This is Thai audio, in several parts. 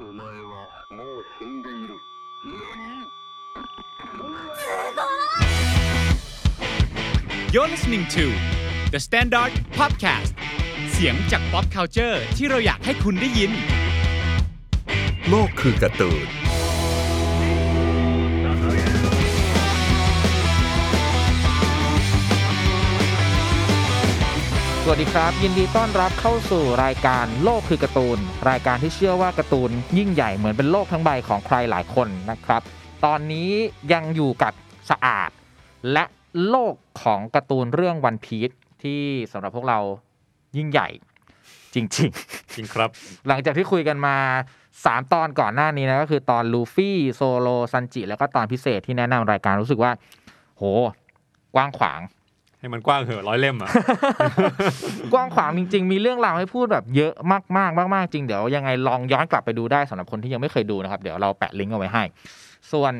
お前はもう死んでいる何 You're listening to The Standard Podcast เสียงจาก pop culture ที่เราอยากให้คุณได้ยิน โลกคือการ์ตูน วัสดีครับ ยินดีต้อนรับเข้าสู่รายการโลกคือการ์ตูน รายการที่เชื่อว่าการ์ตูนยิ่งใหญ่เหมือนเป็นโลกทั้งใบของใครหลายคนนะครับ ตอนนี้ยังอยู่กับสะอาด และโลกของการ์ตูนเรื่องวันพีชที่สำหรับพวกเรายิ่งใหญ่จริงจริงครับๆหลังจากที่คุยกันมา 3 ตอนก่อนหน้านี้นะก็คือตอนลูฟี่โซโลซันจิแล้วก็ตอนพิเศษที่แนะนำรายการรู้สึกว่า โห กว้างขวาง ให้มันกว้างเหอะร้อยเล่มอะกว้างขวางจริง ๆ มีเรื่องราวให้พูดแบบเยอะมากๆมากๆจริงเดี๋ยวยังไงลองย้อนกลับไปดูได้สำหรับคนที่ยังไม่เคยดูนะครับ เดี๋ยวเราแปะลิงก์เอาไว้ให้ ส่วน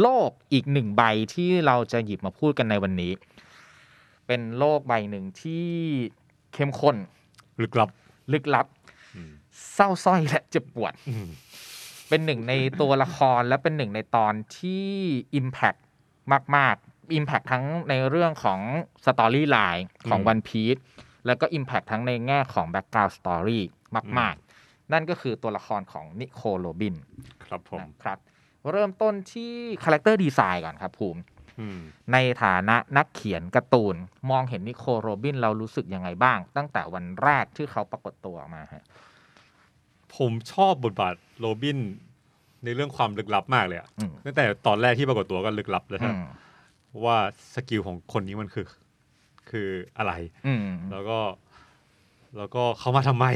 โลกอีกหนึ่งใบที่เราจะหยิบมาพูดกันในวันนี้ เป็นโลกใบหนึ่งที่เข้มข้นลึกลับ ลึกลับอืมเศร้าสร้อยและเจ็บปวดอืมเป็นหนึ่งในตัวละครและเป็นหนึ่งในตอนที่ Impact มาก ๆ Impact ทั้งในเรื่องของ storyline ของ One Piece แล้วก็ Impact ทั้งในแง่ของ Background Story มาก ๆ นั่นก็คือตัวละครของนิโคโรบิน ครับผมนะครับ เริ่มต้นที่ character design ก่อนครับภูมิอืมในฐานะนักเขียนการ์ตูน มองเห็นนิโคโรบินเรารู้สึกยังไงบ้าง ตั้งแต่วันแรกที่เขาปรากฏตัวออกมาฮะผมชอบบทบาทโรบินในเรื่องความลึกลับมากเลยอะอืมตั้งแต่ตอนแรกที่ปรากฏตัวก็ลึกลับเลยอืครับม ว่าสกิลของคนนี้มันคือ คืออะไรอืมแล้วก็แล้วก็เขามาทำไม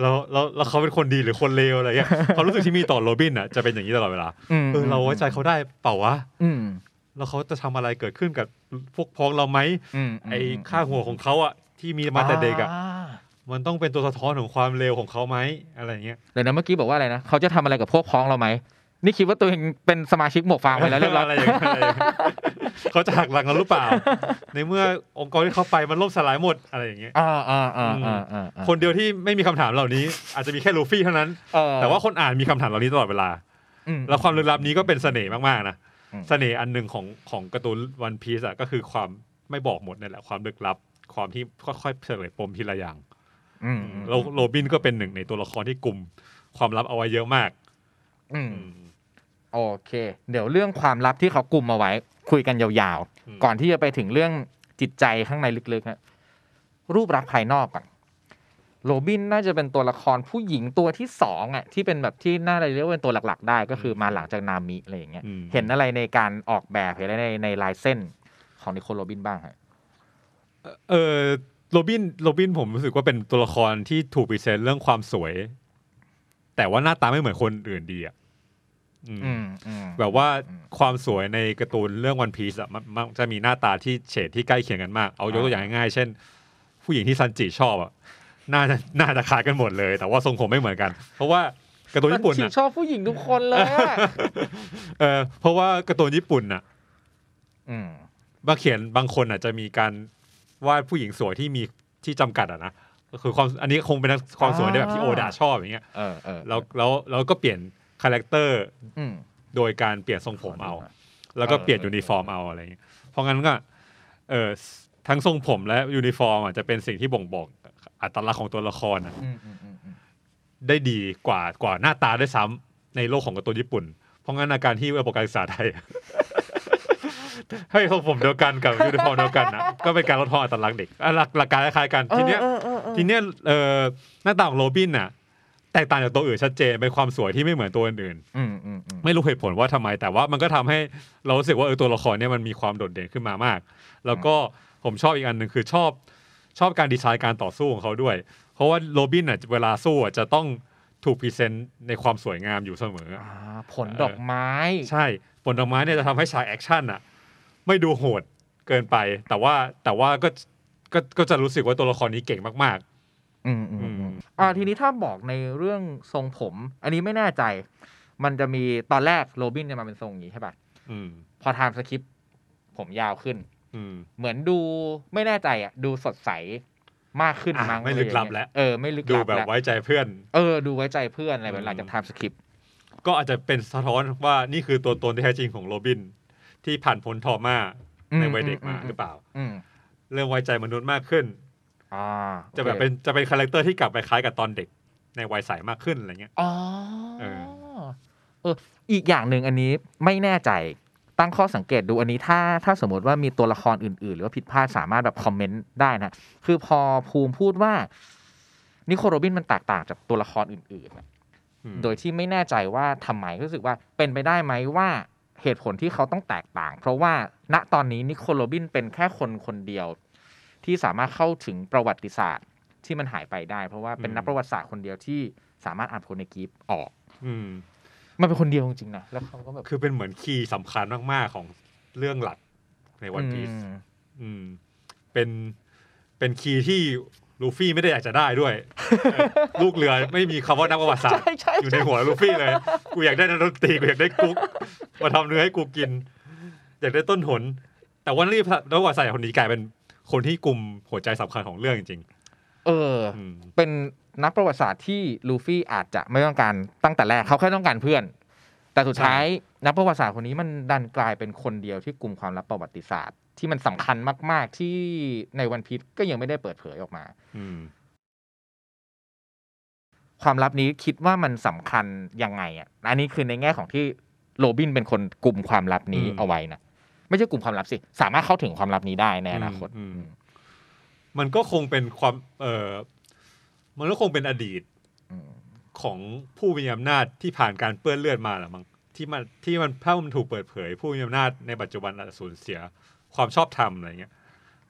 แล้วแล้วแล้วเขาเป็นคนดีหรือคนเลวอะไรเงี้ยความรู้สึกที่มีต่อโรบินอะจะเป็นอย่างนี้ตลอดเวลาอืมเออเราไว้ใจเขาได้เปล่าวะอืมแล้วเขาจะทำอะไรเกิดขึ้นกับพวกพ้องเราไหมอืมไอ้ข้างหัวของเขาอะที่มีมาแต่เด็กอะมันต้องเป็นตัวสะท้อนของความเลวของเขาไหมอะไรอย่างเงี้ยเดี๋ยวนะเมื่อกี้บอกว่าอะไรนะเขาจะทำอะไรกับพวกพ้องเราไหม นี่คิดว่าตัวเองเป็นสมาชิกหมวกฟางไปแล้วเรียบร้อยอะไรอย่างเงี้ยอะไรอย่างเงี้ยเขาจะหักหลังเราหรือเปล่า ในเมื่อองค์กรที่เขาไปมันล่มสลายหมดอะไรอย่างเงี้ยอ่าอ่าอ่าอ่าอ่าคนเดียวที่ไม่มีคำถามเหล่านี้ อาจจะมีแค่ลูฟี่เท่านั้นเออแต่ว่าคนอ่านมีคำถามเหล่านี้ตลอดเวลาอืมแล้วความลึกลับนี้ก็เป็นเสน่ห์มากๆนะอืมเสน่ห์อันหนึ่งของของการ์ตูนวันพีซอะก็คือความไม่บอกหมดนั่นแหละความลึกลับ ความที่ค่อยๆเฉลยปมทีละอย่างอืมแล้วโรบินก็เป็นหนึ่งในตัวละครที่กลุ่มความลับเอาไว้เยอะมาก อืมอืม โอเค เดี๋ยวเรื่องความลับที่เขากลุ่มเอาไว้ คุยกันยาวอืมๆก่อนที่จะไปถึงเรื่องจิตใจข้างในลึกๆฮะรูปลักษณ์ภายนอกก่อนโรบินน่าจะเป็นตัวละครผู้หญิงตัวที่สองอะที่เป็นแบบที่น่าจะเรียกว่าเป็นตัวหลัก ๆ ได้ก็คือมาหลังจากนามิอะไรอย่างเงี้ยอืมเห็นอะไรในการออกแบบเห็นอะไรในในลายเส้นของนิโคโรบินบ้างฮะเออโรบินโรบินผมรู้สึกว่าเป็นตัวละครที่ถูก present เรื่องความสวย แต่ว่าหน้าตาไม่เหมือนคนอื่นดีอะอืมอืมอืม แบบว่าอืมความสวยในการ์ตูนเรื่องวันพีชอะมันมันจะมีหน้าตาที่เฉดที่ใกล้เคียงกันมาก เอายกตัวอย่างง่ายๆเช่น ผู้หญิงที่ซันจิชอบอะน่าจะน่าจะคล้ายกันหมดเลย แต่ว่าทรงผมไม่เหมือนกัน เพราะว่าการ์ตูนญี่ปุ่นฉัอะชอบผู้หญิงทุกคนเลยอะเออเพราะว่าการ์ตูนญี่ปุ่นอะอืมบางเขียนบางคนอะจะมีการวาดผู้หญิงสวยที่มีที่จำกัดอะนะก็คือความอันนี้คงเป็นความสวยในแบบที่โอดาชอบอย่างเงี้ยเออเออแล้วแล้วแล้วก็เปลี่ยน character อืมโดยการเปลี่ยนทรงผมเอา แล้วก็เปลี่ยนเออยูนิฟอร์มเอาอะไรอย่างเงี้ยเพราะงั้นก็เออทั้งทรงผมและยูนิฟอร์มอะจะเป็นสิ่งที่บ่งบอกอัตลักษณ์ของตัวละครอะอืมอืมอืมอืมได้ดีกว่ากว่าหน้าตาด้วยซ้ำในโลกของการ์ตูนญี่ปุ่น เพราะงั้นอาการที่ระบบการศึกษาไทยให้ทรงผมเดียวกันกับยูนิฟอร์มเดียวกันนะก็เป็นการลดทอนอัตลักษณ์เด็กอะหลักหลักการคล้ายๆกันทีเนี้ยออออออทีเนี้ยเอ่อหน้าตาของโรบินน่ะแตกต่างจากตัวอื่นชัดเจนเป็นความสวยที่ไม่เหมือนตัวอื่นอืมอืมอืมๆไม่รู้เหตุผลว่าทำไมแต่ว่ามันก็ทำให้เรารู้สึกว่าเออตัวละครเนี่ยมันมีความโดดเด่นขึ้นมามาก แล้วก็ผมชอบอีกอันหนึ่งคือชอบชอบการดีไซน์การต่อสู้ของเขาด้วย เพราะว่าโรบินน่ะเวลาสู้อะจะต้องถูก present ในความสวยงามอยู่เสมอ อ่าผลดอกไม้ ใช่ผลดอกไม้เนี่ยจะทำให้ฉาก action อะไม่ดูโหดเกินไป แต่ว่าแต่ว่าก็ก็ก็จะรู้สึกว่าตัวละครนี้เก่งมาก อืมอืมอือืมมอ่าทีนี้ถ้าบอกในเรื่องทรงผม อันนี้ไม่แน่ใจ มันจะมีตอนแรกโรบินจะมาเป็นทรงอย่างนี้ใช่ป่ะๆอืมพอ timeskipผมยาวขึ้น อืม เหมือนดูไม่แน่ใจอะ ดูสดใสมากขึ้นอะมั้งไม่ลึกลับอะไรอย่างเงี้ยแล้ว เออไม่ดูลึกลับแบบแล้วไว้ใจเพื่อน เออดูไว้ใจเพื่อนอะไรแบบอืมหลังจาก timeskip ก็อาจจะเป็นสะท้อนว่านี่คือตัวตนที่แท้จริงของโรบิน ที่ผ่านพ้น trauma ในวัยเด็กมาหรือเปล่า อืม เริ่มไว้ใจมนุษย์มากขึ้นอ่า จะแบบโอเคเป็นจะเป็น character ที่กลับไปคล้ายกับตอนเด็กในวัยใสมากขึ้นอะไรเงี้ยอ๋อเออเอออีกอย่างหนึ่งอันนี้ไม่แน่ใจตั้งข้อสังเกตดูอันนี้ถ้าถ้าสมมติว่ามีตัวละครอื่น ๆ หรือว่าผิดพลาดสามารถแบบคอมเมนต์ได้นะ คือพอภูมิพูดว่านิโคลโรบินมันแตกต่างจากตัวละครอื่นๆน่ะอืมโดยที่ไม่แน่ใจว่าทำไมรู้สึกว่าเป็นไปได้ไหมว่าเหตุผลที่เขาต้องแตกต่าง เพราะว่าณตอนนี้นิโคลโรบินเป็นแค่คนคนเดียว ที่สามารถเข้าถึงประวัติศาสตร์ที่มันหายไปได้ เพราะว่าเป็นนักประวัติศาสตร์คนเดียวที่สามารถอ่านโพเนกีฟออกอืมมันเป็นคนเดียวจริงๆนะแล้วเขาก็แบบคือเป็นเหมือนคีย์สำคัญมากๆของเรื่องหลักในวันพีซอืมอืมเป็นเป็นคีย์ที่ลูฟี่ไม่ได้อยากจะได้ด้วยเออลูกเรือไม่มีคำว่านักประวัติศาสตร์ใช่ใช่อยู่ในหัวลูฟี่เลย กูอยากได้นักดนตรีกูอยากได้กุ๊กมาทำเนื้อให้กูกิน อยากได้ต้นหน แต่ว่านี่นักประวัติศาสตร์คนนี้กลายเป็น คนที่กลุ่มหัวใจสำคัญของเรื่องจริงเออๆอืมเป็นนักประวัติศาสตร์ที่ลูฟี่อาจจะไม่ต้องการตั้งแต่แรกเขาแค่ต้องการเพื่อน แต่สุดท้ายนักประวัติศาสตร์คนนี้มันดันกลายเป็นคนเดียวที่กลุ่มความลับประวัติศาสตร์ ที่มันสำคัญมาก ๆ ที่ในวันพีชก็ยังไม่ได้เปิดเผยออกมา อืมความลับนี้คิดว่ามันสำคัญยังไงอะ อันนี้คือในแง่ของที่โรบินเป็นคนกลุ่มความลับนี้อืมเอาไว้นะ ไม่ใช่กลุ่มความลับสิ สามารถเข้าถึงความลับนี้ได้ในอนาคตอืมอืมมันก็คงเป็นความ เออมันก็คงเป็นอดีตอืมของผู้มีอำนาจที่ผ่านการเปื้อนเลือดมาแหละมั้งที่มันที่มันถ้ามันถูกเปิดเผย ผู้มีอำนาจในปัจจุบันอาจจะสูญเสียความชอบธรรมอะไรเงี้ย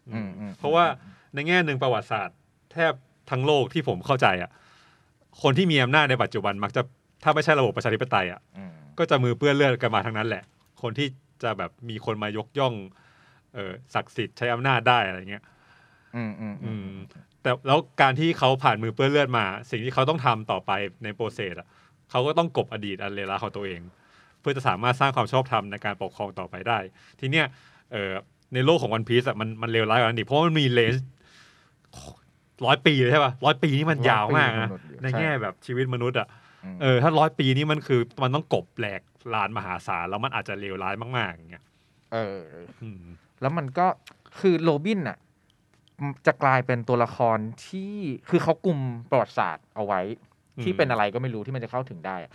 อืมอืมอืมเพราะว่าในแง่หนึ่งประวัติศาสตร์ แทบทั้งโลกที่ผมเข้าใจอะ คนที่มีอำนาจในปัจจุบันมักจะถ้าไม่ใช่ระบบประชาธิปไตยอะอืมก็จะมือเปื้อนเลือดกันมาทั้งนั้นแหละ คนที่ จะแบบมีคนมายกย่อง เออศักดิ์สิทธิ์ใช้อำนาจได้อะไรเงี้ยอืมอืมอือืมมแต่แล้วการที่เขาผ่านมือเปื้อนเลือดมา สิ่งที่เขาต้องทำต่อไปในโปรเซสอะเขาก็ต้องกลบอดีตอันเลวร้ายของตัวเอง เพื่อจะสามารถสร้างความชอบธรรมในการปกครองต่อไปได้ ทีเนี้ยเออในโลกของวันพีซอะมันมันเลวร้ายกว่านั้นอีกเพราะว่ามันมีเลนส์ร้อยปีเลยใช่ป่ะร้อยปีนี่มันยาวมากนะในแง่แบบชีวิตมนุษย์อะอืมเออถ้าร้อยปีนี่มันคือมันต้องกลบแหลก ลานมหาศาลแล้วมันอาจจะเลวร้ายมากๆอย่างเงี้ยเอออืมแล้วมันก็คือโรบินน่ะมจะกลายเป็นตัวละครที่คือเขากลุ่มประวัติศาสตร์เอาไว้ ที่เป็นอะไรก็ไม่รู้ที่มันจะเข้าถึงได้อะ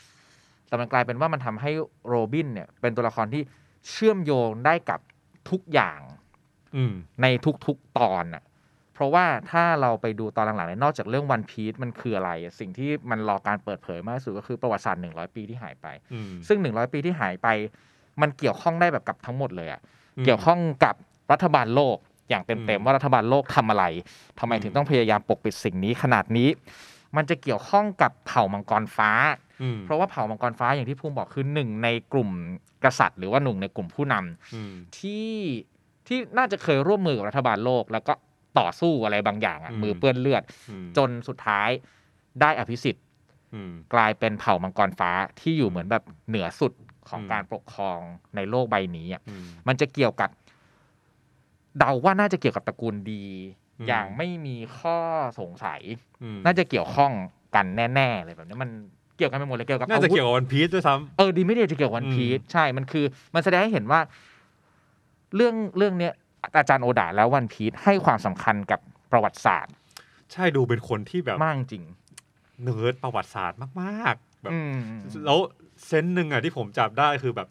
แต่มันกลายเป็นว่ามันทำให้โรบินเนี่ย เป็นตัวละครที่เชื่อมโยงได้กับทุกอย่างอืมในทุกๆตอนน่ะ เพราะว่าถ้าเราไปดูตอนหลังๆเนี่ยนอกจากเรื่องวันพีซมันคืออะไรอะสิ่งที่มันรอการเปิดเผยมากที่สุดก็คือประวัติศาสตร์หนึ่งร้อยปีที่หายไปอืมซึ่งหนึ่งร้อยปีที่หายไป มันเกี่ยวข้องได้แบบกับทั้งหมดเลยอะอืมเกี่ยวข้องกับรัฐบาลโลกอย่างเต็มอืๆมว่ารัฐบาลโลกทำอะไรทำไมอืมถึงต้องพยายามปกปิดสิ่งนี้ขนาดนี้ มันจะเกี่ยวข้องกับเผ่ามังกรฟ้าอืมเพราะว่าเผ่ามังกรฟ้าอย่างที่ภูมิบอกคือหนึ่งในกลุ่มกษัตริย์ หรือว่าหนึ่งในกลุ่มผู้นำอืมที่ที่น่าจะเคยร่วมมือกับรัฐบาลโลก แล้วก็ ต่อสู้อะไรบางอย่างอะอืมมือเปื้อนเลือดอืมจนสุดท้ายได้อภิสิทธิ์อืมกลายเป็นเผ่ามังกรฟ้าที่อยู่เหมือนแบบเหนือสุดของอืมการปกครองในโลกใบนี้อะอืมมันจะเกี่ยวกับ เดาว่าน่าจะเกี่ยวกับตระกูลดีอืมอย่างไม่มีข้อสงสัยอืมน่าจะเกี่ยวข้องกันแน่ๆเลยแบบนี้มันเกี่ยวกันไปหมดเลยเกี่ยวกับน่าจะอาวุธเกี่ยวกับวันพีซด้วยซ้เออดีไม่ดีจะเกี่ยวกับวันอืมพีชใช่มันคือ มันแสดงให้เห็นว่า เรื่องเรื่องเนี้ย อาจารย์โอดาแล้ววันพีชให้ความสำคัญกับประวัติศาสตร์ำใช่ดูเป็นคนที่แบบมากจริง เนิร์ดประวัติศาสตร์มากๆแบบอืมแล้วเซนส์หนึ่งอะที่ผมจับได้คือแบบ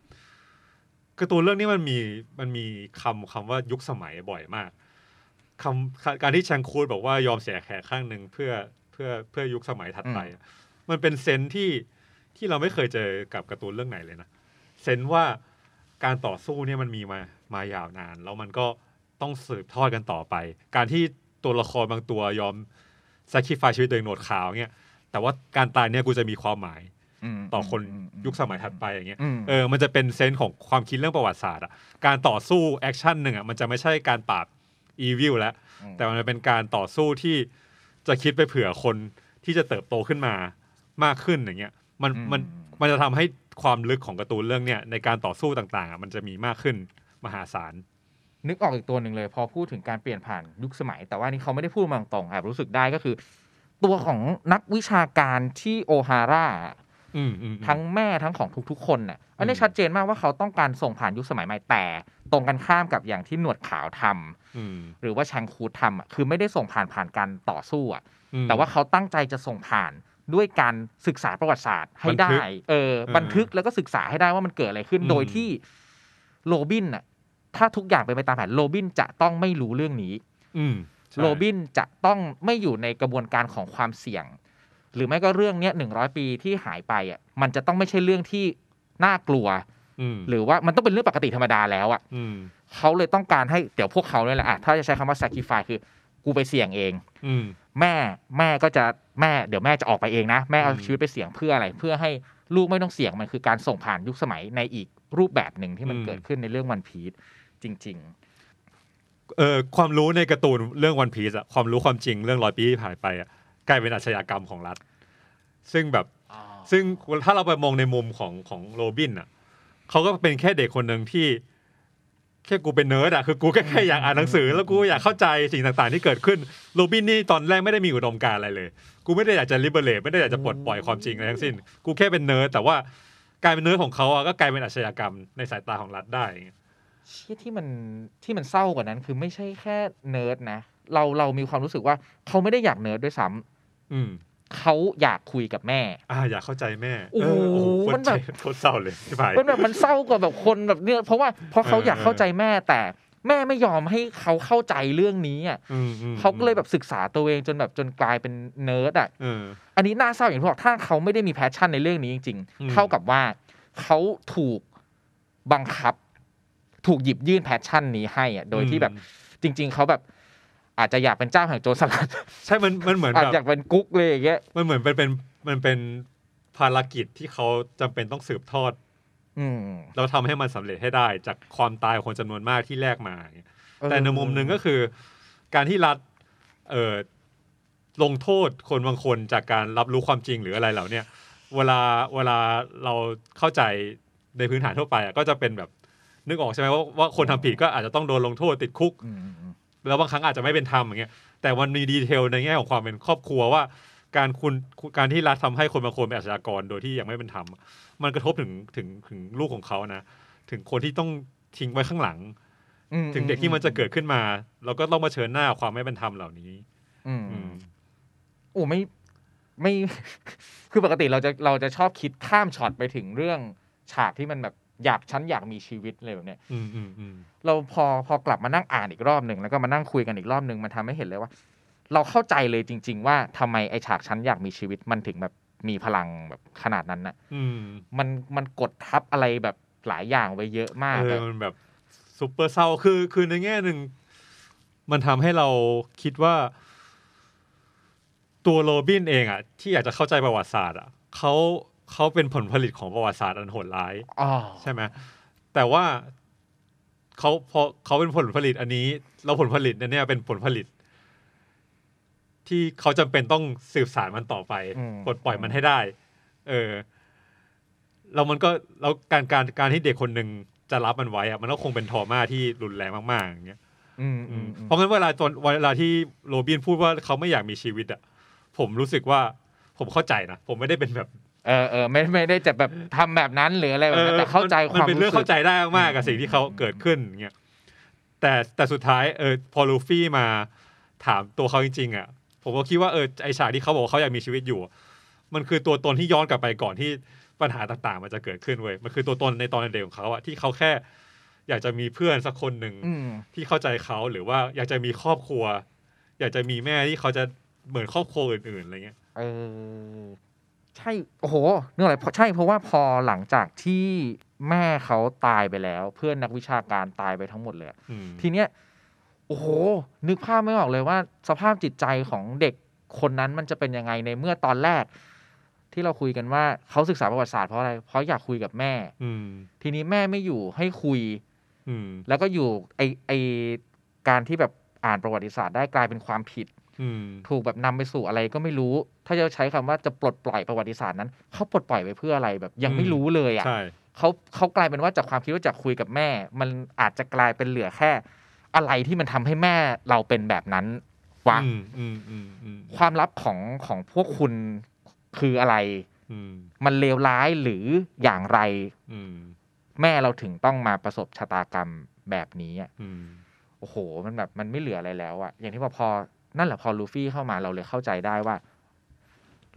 การ์ตูนเรื่องนี้มันมีมันมีคำคำว่ายุคสมัยบ่อยมากคำการที่แชงคูดบอกว่ายอมเสียแขกข้างหนึ่งเพื่อเพื่อเพื่อยุคสมัยถัดไปอะมันเป็น sense ที่ที่เราไม่เคยเจอกับการ์ตูนเรื่องไหนเลยนะ sense ว่าการต่อสู้เนี่ยมันมีมา มายาวนาน แล้วมันก็ต้องสืบทอดกันต่อไป การที่ตัวละครบางตัวยอม sacrifice ชีวิตตัวเองหนวดขาวเนี่ยแต่ว่าการตายเนี่ยกูจะมีความหมายมต่อคนมยุคสมัยถัดไปอย่างเงี้ยอืมเออมันจะเป็น sense ของความคิดเรื่องประวัติศาสตร์อะการต่อสู้ action หนึ่งอะมันจะไม่ใช่การปราบ evil แล้วอืมแต่มันจะเป็นการต่อสู้ที่จะคิดไปเผื่อคนที่จะเติบโตขึ้นมามากขึ้นอย่างเงี้ยมันมันมันจะทำให้ความลึกของการ์ตูนเรื่องเนี้ยในการต่อสู้ต่างๆอะมันจะมีมากขึ้น มหาศาลนึกออกอีกตัวหนึ่งเลย พอพูดถึงการเปลี่ยนผ่านยุคสมัย แต่ว่านี่เขาไม่ได้พูดมาตรงๆแอบรู้สึกได้ก็คือ ตัวของนักวิชาการที่โอฮาร่าอืมอืมทั้งแม่ทั้งของทุกๆ คนน่ะอันนี้อืมชัดเจนมากว่าเขาต้องการส่งผ่านยุคสมัยใหม่แต่ ตรงกันข้ามกับอย่างที่หนวดขาวทำอืมหรือว่าชังคูดทำอะคือไม่ได้ส่งผ่านผ่านการต่อสู้อะอืมแต่ว่าเขาตั้งใจจะส่งผ่านด้วยการศึกษาประวัติศาสตร์ให้บัได้นทึกเออเออ บันทึกแล้วก็ศึกษาให้ได้ว่ามันเกิดอะไรขึ้นอืมโดยที่โรบินน่ะ ถ้าทุกอย่างเป็นไปตามแผนโรบินจะต้องไม่รู้เรื่องนี้ อืมใช่โรบินจะต้องไม่อยู่ในกระบวนการของความเสี่ยง หรือไม่ก็เรื่องเนี้ยหนึ่งร้อยปีที่หายไปอะมันจะต้องไม่ใช่เรื่องที่น่ากลัวอืมหรือว่ามันต้องเป็นเรื่องปกติธรรมดาแล้วอะอืมเขาเลยต้องการให้เดี๋ยวพวกเขาเนี่ยแหละอะถ้าจะใช้คำว่า sacrifice คือ กูไปเสี่ยงเอง อืมแม่แม่ก็จะแม่เดี๋ยวแม่จะออกไปเองนะ แม่เอาอืมชีวิตไปเสี่ยงเพื่ออะไร เพื่อให้ลูกไม่ต้องเสี่ยงมันคือการส่งผ่านยุคสมัยในอีกรูปแบบหนึ่งที่มันเกิดขึ้นในเรื่องวันพีช จริงเออความรู้ในการ์ตูนเรื่องวันพีซอะความรู้ความจริงเรื่องร้อยปีที่ผ่านไปอะกลายเป็นอาชญากรรมของรัฐ ซึ่งแบบๆซึ่งถ้าเราไปมองในมุมของของโรบินอะเขาก็เป็นแค่เด็กคนหนึ่งที่แค่กูเป็นเนิร์ดอะคือกูแค่แค่อยากอ่านหนังสือ แล้วกูอยากเข้าใจสิ่งต่างๆ ที่เกิดขึ้นโรบินนี่ตอนแรกไม่ได้มีอุดมการณ์อะไรเลย กูไม่ได้อยากจะ liberate ไม่ได้อยากจะปลดปล่อยความจริงอะไรทั้งสิ้น กูแค่เป็นเนิร์ดแต่ว่าการเป็นเนิร์ดของเขาอะก็กลายเป็นอาชญากรรมในสายตาของรัฐได้อย่าง เงี้ยเชี่ยที่มันที่มันเศร้ากว่านั้น คือไม่ใช่แค่เนิร์ดนะเราเรามีความรู้สึกว่าเขาไม่ได้อยากเนิร์ดด้วยซ้ำอืม เขาอยากคุยกับแม่ อ่าอยากเข้าใจแม่โอ้โหเโคตรมันแบบเจ็โคตรเศร้าเลยที่ผ่านมันแบบมันเศร้ากว่าแบบคนแบบเนี้ยเพราะว่าเพราะเขาเอออยากเข้าใจแม่แต่แม่ไม่ยอมให้เขาเข้าใจเรื่องนี้อะอืมอืมเขาก็เลยแบบศึกษาตัวเองจนแบบจนกลายเป็นเนิร์ดอะ เออ อันนี้น่าเศร้าอย่างที่บอกถ้าเขาไม่ได้มี passion ในเรื่องนี้จริงอืม ๆ เท่ากับว่าเขาถูกบังคับ ถูกหยิบยื่น passion นี้ให้อะโดยที่แบบจริง ๆเขาแบบอาจจะอยากเป็นเจ้าแห่งโจรสลัดใช่มันมันเหมือนอาจแบบอยากเป็นกุ๊กเลยอย่างเงี้ยมันเหมือนเป็นเป็นมันเป็นภารกิจที่เขาจำเป็นต้องสืบทอดอืมแล้วทำให้มันสำเร็จให้ได้ จากความตายของคนจำนวนมากที่แลกมาอย่างเงี้ยเออแต่ในมุมหนึ่งก็คือ การที่รัฐเอ่อลงโทษคนบางคนจากการรับรู้ความจริงหรืออะไรเหล่าเนี้ยเวลาเวลาเราเข้าใจในพื้นฐานทั่วไปอะก็จะเป็นแบบ นึกออกใช่ไหมว่าว่าคนทำผิดก็อาจจะต้องโดนลงโทษติดคุกอืมอืมอืมแล้วบางครั้งอาจจะไม่เป็นธรรมอย่างเงี้ยแต่มันมีดีเทลในแง่ของความเป็นครอบครัวว่า การคุณการที่รัฐทำให้คนบางคนเป็นอาชญากรโดยที่ยังไม่เป็นธรรมอะมันกระทบถึงถึงถึงลูกของเขานะ ถึงคนที่ต้องทิ้งไว้ข้างหลังอืมถึงเด็กที่มันจะเกิดขึ้นมา เราก็ต้องมาเผชิญหน้าความไม่เป็นธรรมเหล่านี้อืมอืมโอ้ไม่ไม่ คือปกติเราจะเราจะชอบคิดข้ามช็อตไปถึงเรื่องฉากที่มันแบบ อยากฉันอยากมีชีวิตเลยแบบเนี้ยอืมอืมอืมเราพอพอกลับมานั่งอ่านอีกรอบหนึ่งแล้วก็มานั่งคุยกันอีกรอบหนึ่งมันทำให้เห็นเลยว่า เราเข้าใจเลยจริง ๆ ว่าทำไมไอฉากฉันอยากมีชีวิตมันถึงแบบมีพลังแบบขนาดนั้นน่ะอืมมันมันกดทับอะไรแบบหลายอย่างไว้เยอะมากเอออะมันแบบซุปเปอร์เศร้าคือคือในแง่หนึ่งมันทำให้เราคิดว่า ตัวโรบินเองอะ ที่อยากจะเข้าใจประวัติศาสตร์อะเขา เขาเป็นผลผลิตของประวัติศาสตร์อันโหดร้ายอ๋อใช่ไหมแต่ว่าเขาพอเขาเป็นผลผลิตอันนี้แล้วผลผลิตอันเนี้ยเป็นผลผลิต ที่เขาจำเป็นต้องสืบสารมันต่อไปอืมปลดปล่อยมันให้ได้ เออแล้วมันก็แล้วการการการที่เด็กคนหนึ่งจะรับมันไว้อะมันก็คงเป็นทอมาที่รุนแรงมากๆอย่างเงี้ยอืมอืมอืมเพราะงั้นเวลาตอนเวลาที่โรบินพูดว่าเขาไม่อยากมีชีวิตอะผมรู้สึกว่าผมเข้าใจนะ ผมไม่ได้เป็นแบบ เออเออไม่ไม่ได้จะแบบทำแบบนั้นหรืออะไรแบบนั้นแต่เข้าใจคมันวามเป็นเรื่องสึกเข้าใจได้มากๆกับสิ่งที่เขาเกิดขึ้นเงี้ยแต่แต่สุดท้ายเออพอลูฟี่มาถามตัวเขาจริงๆอะผมก็คิดว่าเออไอฉากที่เขาบอกว่าเขาอยากมีชีวิตอยู่ มันคือตัวตนที่ย้อนกลับไปก่อนที่ปัญหาต่างๆ มันจะเกิดขึ้นเว้ยมันคือตัวตนในตอนเด็กของเขาอะที่เขาแค่อยากจะมีเพื่อนสักคนหนึ่งอืมที่เข้าใจเขาหรือว่าอยากจะมีครอบครัว อยากจะมีแม่ที่เขาจะเหมือนครอบครัวอื่นๆอะไรเงี้ยเออ ใช่โอ้โหเนื่องอะไรเพราะใช่เพราะว่าพอหลังจากที่แม่เขาตายไปแล้ว เพื่อนนักวิชาการตายไปทั้งหมดเลยอะอืมทีเนี้ยโอ้โห นึกภาพไม่ออกเลยว่า สภาพจิตใจของเด็กคนนั้นมันจะเป็นยังไงในเมื่อตอนแรก ที่เราคุยกันว่าเขาศึกษาประวัติศาสตร์เพราะอะไรเพราะอยากคุยกับแม่ อืมทีนี้แม่ไม่อยู่ให้คุย อืมแล้วก็อยู่ไอไอการที่แบบอ่านประวัติศาสตร์ได้กลายเป็นความผิดอืม ถูกแบบนำไปสู่อะไรก็ไม่รู้ ถ้าจะใช้คำว่าจะปลดปล่อยประวัติศาสตร์นั้นเขาปลดปล่อยไปเพื่ออะไรแบบยังไม่อืมรู้เลยอะใช่เขาเขากลายเป็นว่าจากความคิดว่าจะคุยกับแม่ มันอาจจะกลายเป็นเหลือแค่ อะไรที่มันทำให้แม่เราเป็นแบบนั้นวะอืมอืมอืมอืมความลับของของพวกคุณคืออะไรอืมมันเลวร้ายหรืออย่างไรอืมแม่เราถึงต้องมาประสบชะตากรรมแบบนี้อะอืมโอ้โห มันแบบมันไม่เหลืออะไรแล้วอะอย่างที่บอกพอ นั่นแหละพอลูฟี่เข้ามาเราเลยเข้าใจได้ว่า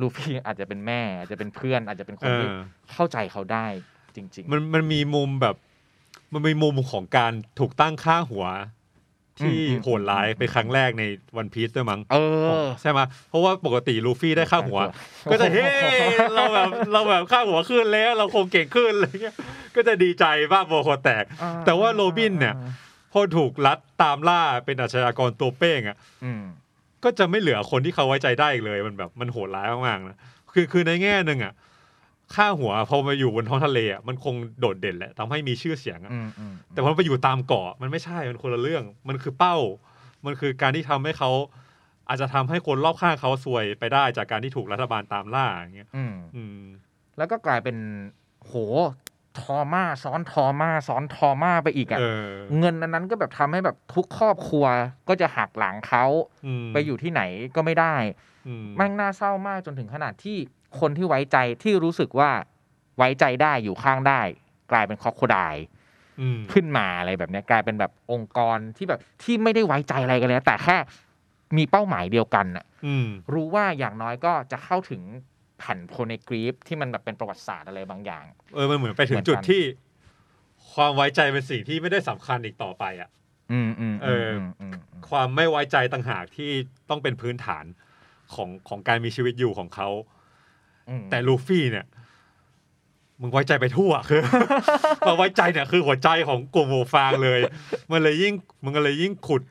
ลูฟี่อาจจะเป็นแม่อาจจะเป็นเพื่อน อาจจะเป็นคนที่เออเข้าใจเขาได้จริงมันมันมีมุมแบบ มันมีมุมของการถูกตั้งค่าหัว ที่อืมอืมโหดร้ายเป็นครั้งแรกในวันพีซด้วยมั้งๆเออใช่ไหมเพราะว่าปกติลูฟี่ได้ค่าหัว ก็จะเฮ้เราแบบเราแบบค่าหัวขึ้นแล้ว เราคงเก่งขึ้นอะไรเงี้ยก็จะดีใจบ้าบอคอแตกอ่าแต่ว่าโรบินเนี่ยพอถูกลัดตามล่าเป็นอาชญากรตัวเป้งอะอืม ก็จะไม่เหลือคนที่เขาไว้ใจได้อีกเลยมันแบบมันโหดร้ายมากๆนะคือคือในแง่หนึ่งอะค่าหัวพอมาอยู่บนท้องทะเลอะมันคงโดดเด่นแหละทำให้มีชื่อเสียงอะอืมอืมแต่พอไปอยู่ตามเกาะมันไม่ใช่มันคนละเรื่อง มันคือเป้า มันคือการที่ทำให้เขาอาจจะทำให้คนรอบข้างเขาซวยไปได้จากการที่ถูกรัฐบาลตามล่าอย่างเงี้ยอืมอืมแล้วก็กลายเป็นโห ทอมาซ้อนทอมาซ้อนทอมาไปอีกอะเออเงินอันนั้นก็แบบทำให้แบบทุกครอบครัวก็จะหักหลังเขาอืมไปอยู่ที่ไหนก็ไม่ได้อืมแม่งน่าเศร้ามากจนถึงขนาดที่คนที่ไว้ใจที่รู้สึกว่าไว้ใจได้อยู่ข้างได้ กลายเป็นครอบครัวดายอืมขึ้นมาอะไรแบบเนี้ยกลายเป็นแบบองค์กรที่แบบที่ไม่ได้ไว้ใจอะไรกันเลยนะแต่แค่มีเป้าหมายเดียวกันน่ะอืมรู้ว่าอย่างน้อยก็จะเข้าถึงแผ่นโพเนกรีฟที่มันแบบเป็นประวัติศาสตร์อะไรบางอย่าง เออมันเหมือนไปถึเหงมือนกันจุดที่ ความไว้ใจเป็นสิ่งที่ไม่ได้สำคัญอีกต่อไปอะ อืมอืมเออมอืมความไม่ไว้ใจต่างหากที่ต้องเป็นพื้นฐานของของการมีชีวิตอยู่ของเขาอืมแต่ลูฟี่เนี่ยมึงไว้ใจไปทั่วคือมาไว้ใจเนี่ยคือหัวใจของกลุ่มโมฟางเลย มันเลยยิ่งมันก็เลยยิ่งขุด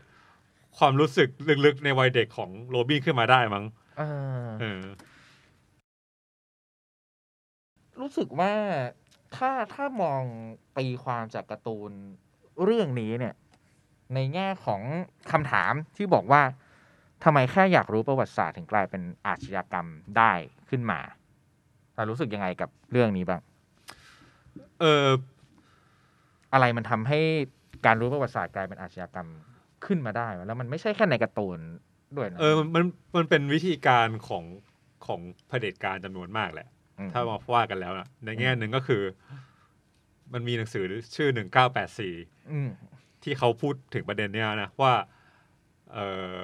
ความรู้สึกลึกๆในวัยเด็กของโรบินขึ้นมาได้มั้งเออเออ รู้สึกว่าถ้าถ้ามองตีความจากการ์ตูนเรื่องนี้เนี่ย ในแง่ของคำถามที่บอกว่าทำไมแค่อยากรู้ประวัติศาสตร์ถึงกลายเป็นอาชญากรรมได้ขึ้นมาเรารู้สึกยังไงกับเรื่องนี้บ้าง เอออะไรมันทำให้การรู้ประวัติศาสตร์กลายเป็นอาชญากรรมขึ้นมาได้วะแล้วมันไม่ใช่แค่ในการ์ตูนด้วยนะเออมันมันมันเป็นวิธีการของของเผด็จการจำนวนมากแหละม ถ้ามาว่ากันแล้วนะในแง่หนึ่งก็คือ มันมีหนังสือชื่อหนึ่งเก้าแปดสี่อืมที่เขาพูดถึงประเด็นเนี้ยนะว่า เออ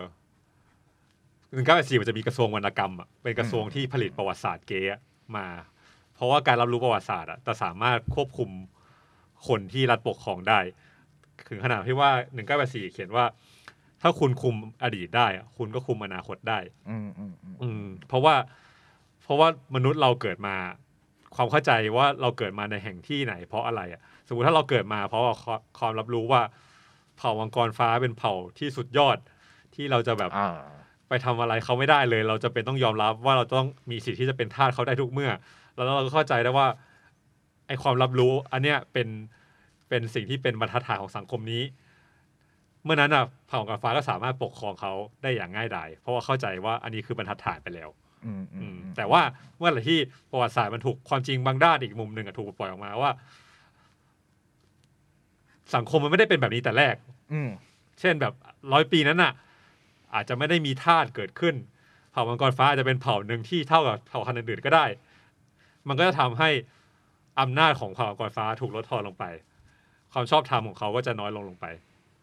หนึ่งเก้าแปดสี่มันจะมีกระทรวงวรรณกรรมอะเป็นกระทรวงที่ผลิตประวัติศาสตร์เกย์อะมา เพราะว่าการรับรู้ประวัติศาสตร์อะจะสามารถควบคุมคนที่รัฐปกครองได้ ถึงขนาดที่ว่าหนึ่งเก้าแปดสี่เขียนว่า ถ้าคุณคุมอดีตได้อะคุณก็คุมอนาคตได้ อืมอืมอืมอืมเพราะว่าเพ ราะว่ามนุษย์เราเกิดมา ความเข้าใจว่าเราเกิดมาในแห่งที่ไหน เพราะอะไรอะสมมติถ้าเราเกิดมาเพราะว่าความความรับรู้ว่าเผ่ามังกรฟ้าเป็นเผ่าที่สุดยอดที่เราจะแบบอ่าไปทำอะไรเขาไม่ได้เลย เราจะเป็นต้องยอมรับว่าเราต้องมีสิทธิ์ที่จะเป็นทาสเขาได้ทุกเมื่อ แล้วเราก็เข้าใจได้ว่าไอความรับรู้ อันเนี้ยเป็นเป็นสิ่งที่เป็นบรรทัดฐานของสังคมนี้ เมื่อนั้นอะเผ่ามังกรฟ้าก็สามารถปกครองเขาได้อย่างง่ายดายเพราะว่าเข้าใจว่าอันนี้คือบรรทัดฐานไปแล้วอืมอือืมมอืม แต่ว่าเมื่อไหร่ที่ประวัติศาสตร์มันถูกความจริงบางด้านอีกมุมหนึ่งอะถูกปล่อยออกมาว่า สังคมมันไม่ได้เป็นแบบนี้แต่แรก อืมเช่นแบบร้อยปีนั้นน่ะ อาจจะไม่ได้มีทาสเกิดขึ้น เผ่ามังกรฟ้าอาจจะเป็นเผ่าหนึ่งที่เท่ากับเผ่าพันธุ์อื่นๆก็ได้ มันก็จะทำให้อำนาจของเผ่ามังกรฟ้าถูกลดทอนลงไป ความชอบธรรมของเขาก็จะน้อยลงลงไป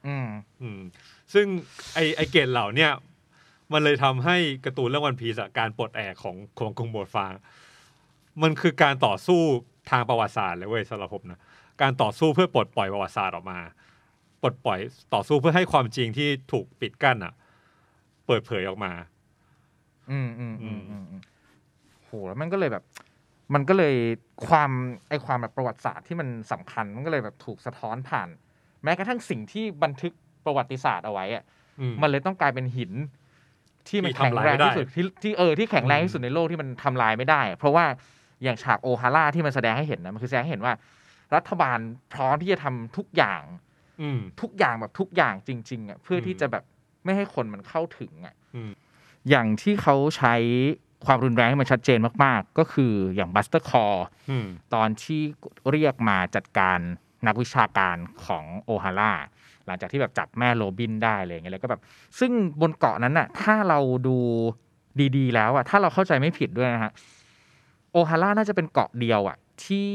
อืมอืม ซึ่งไอไอเกณฑ์เหล่าเนี่ย มันเลยทำให้การ์ตูนเรื่องวันพีซการปลดแอกของของกรุงโบดฟาง มันคือการต่อสู้ทางประวัติศาสตร์เลยเว้ยสำหรับผมนะการต่อสู้เพื่อปลดปล่อยประวัติศาสตร์ออกมา ปลดปล่อยต่อสู้เพื่อให้ความจริงที่ถูกปิดกั้นอะ เปิดเผยออกมา อืมอืมอืมอืมอืมโหแล้วมันก็เลยแบบ มันก็เลยความไอความแบบประวัติศาสตร์ที่มันสำคัญมันก็เลยแบบถูกสะท้อนผ่าน แม้กระทั่งสิ่งที่บันทึกประวัติศาสตร์เอาไว้อะอืมมันเลยต้องกลายเป็นหิน ที่มันที่แข็งทำลายแรงไม่ได้ที่สุดที่ที่เออที่แข็งแรงที่สุดในโลกที่มันทำลายไม่ได้ เพราะว่าอย่างฉากโอฮาร่าที่มันแสดงให้เห็นนะมันคือแสดงให้เห็นว่า รัฐบาลพร้อมที่จะทำทุกอย่างอืมทุกอย่างแบบทุกอย่างจริง ๆอะเพื่อที่อืมจะแบบไม่ให้คนมันเข้าถึงอะอืมอย่างที่เขาใช้ความรุนแรงให้มันชัดเจนมาก ๆ ก็คืออย่างบัสเตอร์คอลอืมตอนที่เรียกมาจัดการนักวิชาการของโอฮาร่า หลังจากที่แบบจับแม่โรบินได้อะไรอย่างเงี้ยแล้วก็แบบซึ่งบนเกาะนั้นน่ะ ถ้าเราดูดีๆ แล้วอะถ้าเราเข้าใจไม่ผิดด้วยนะฮะโอฮาร่าน่าจะเป็นเกาะเดียวอะที่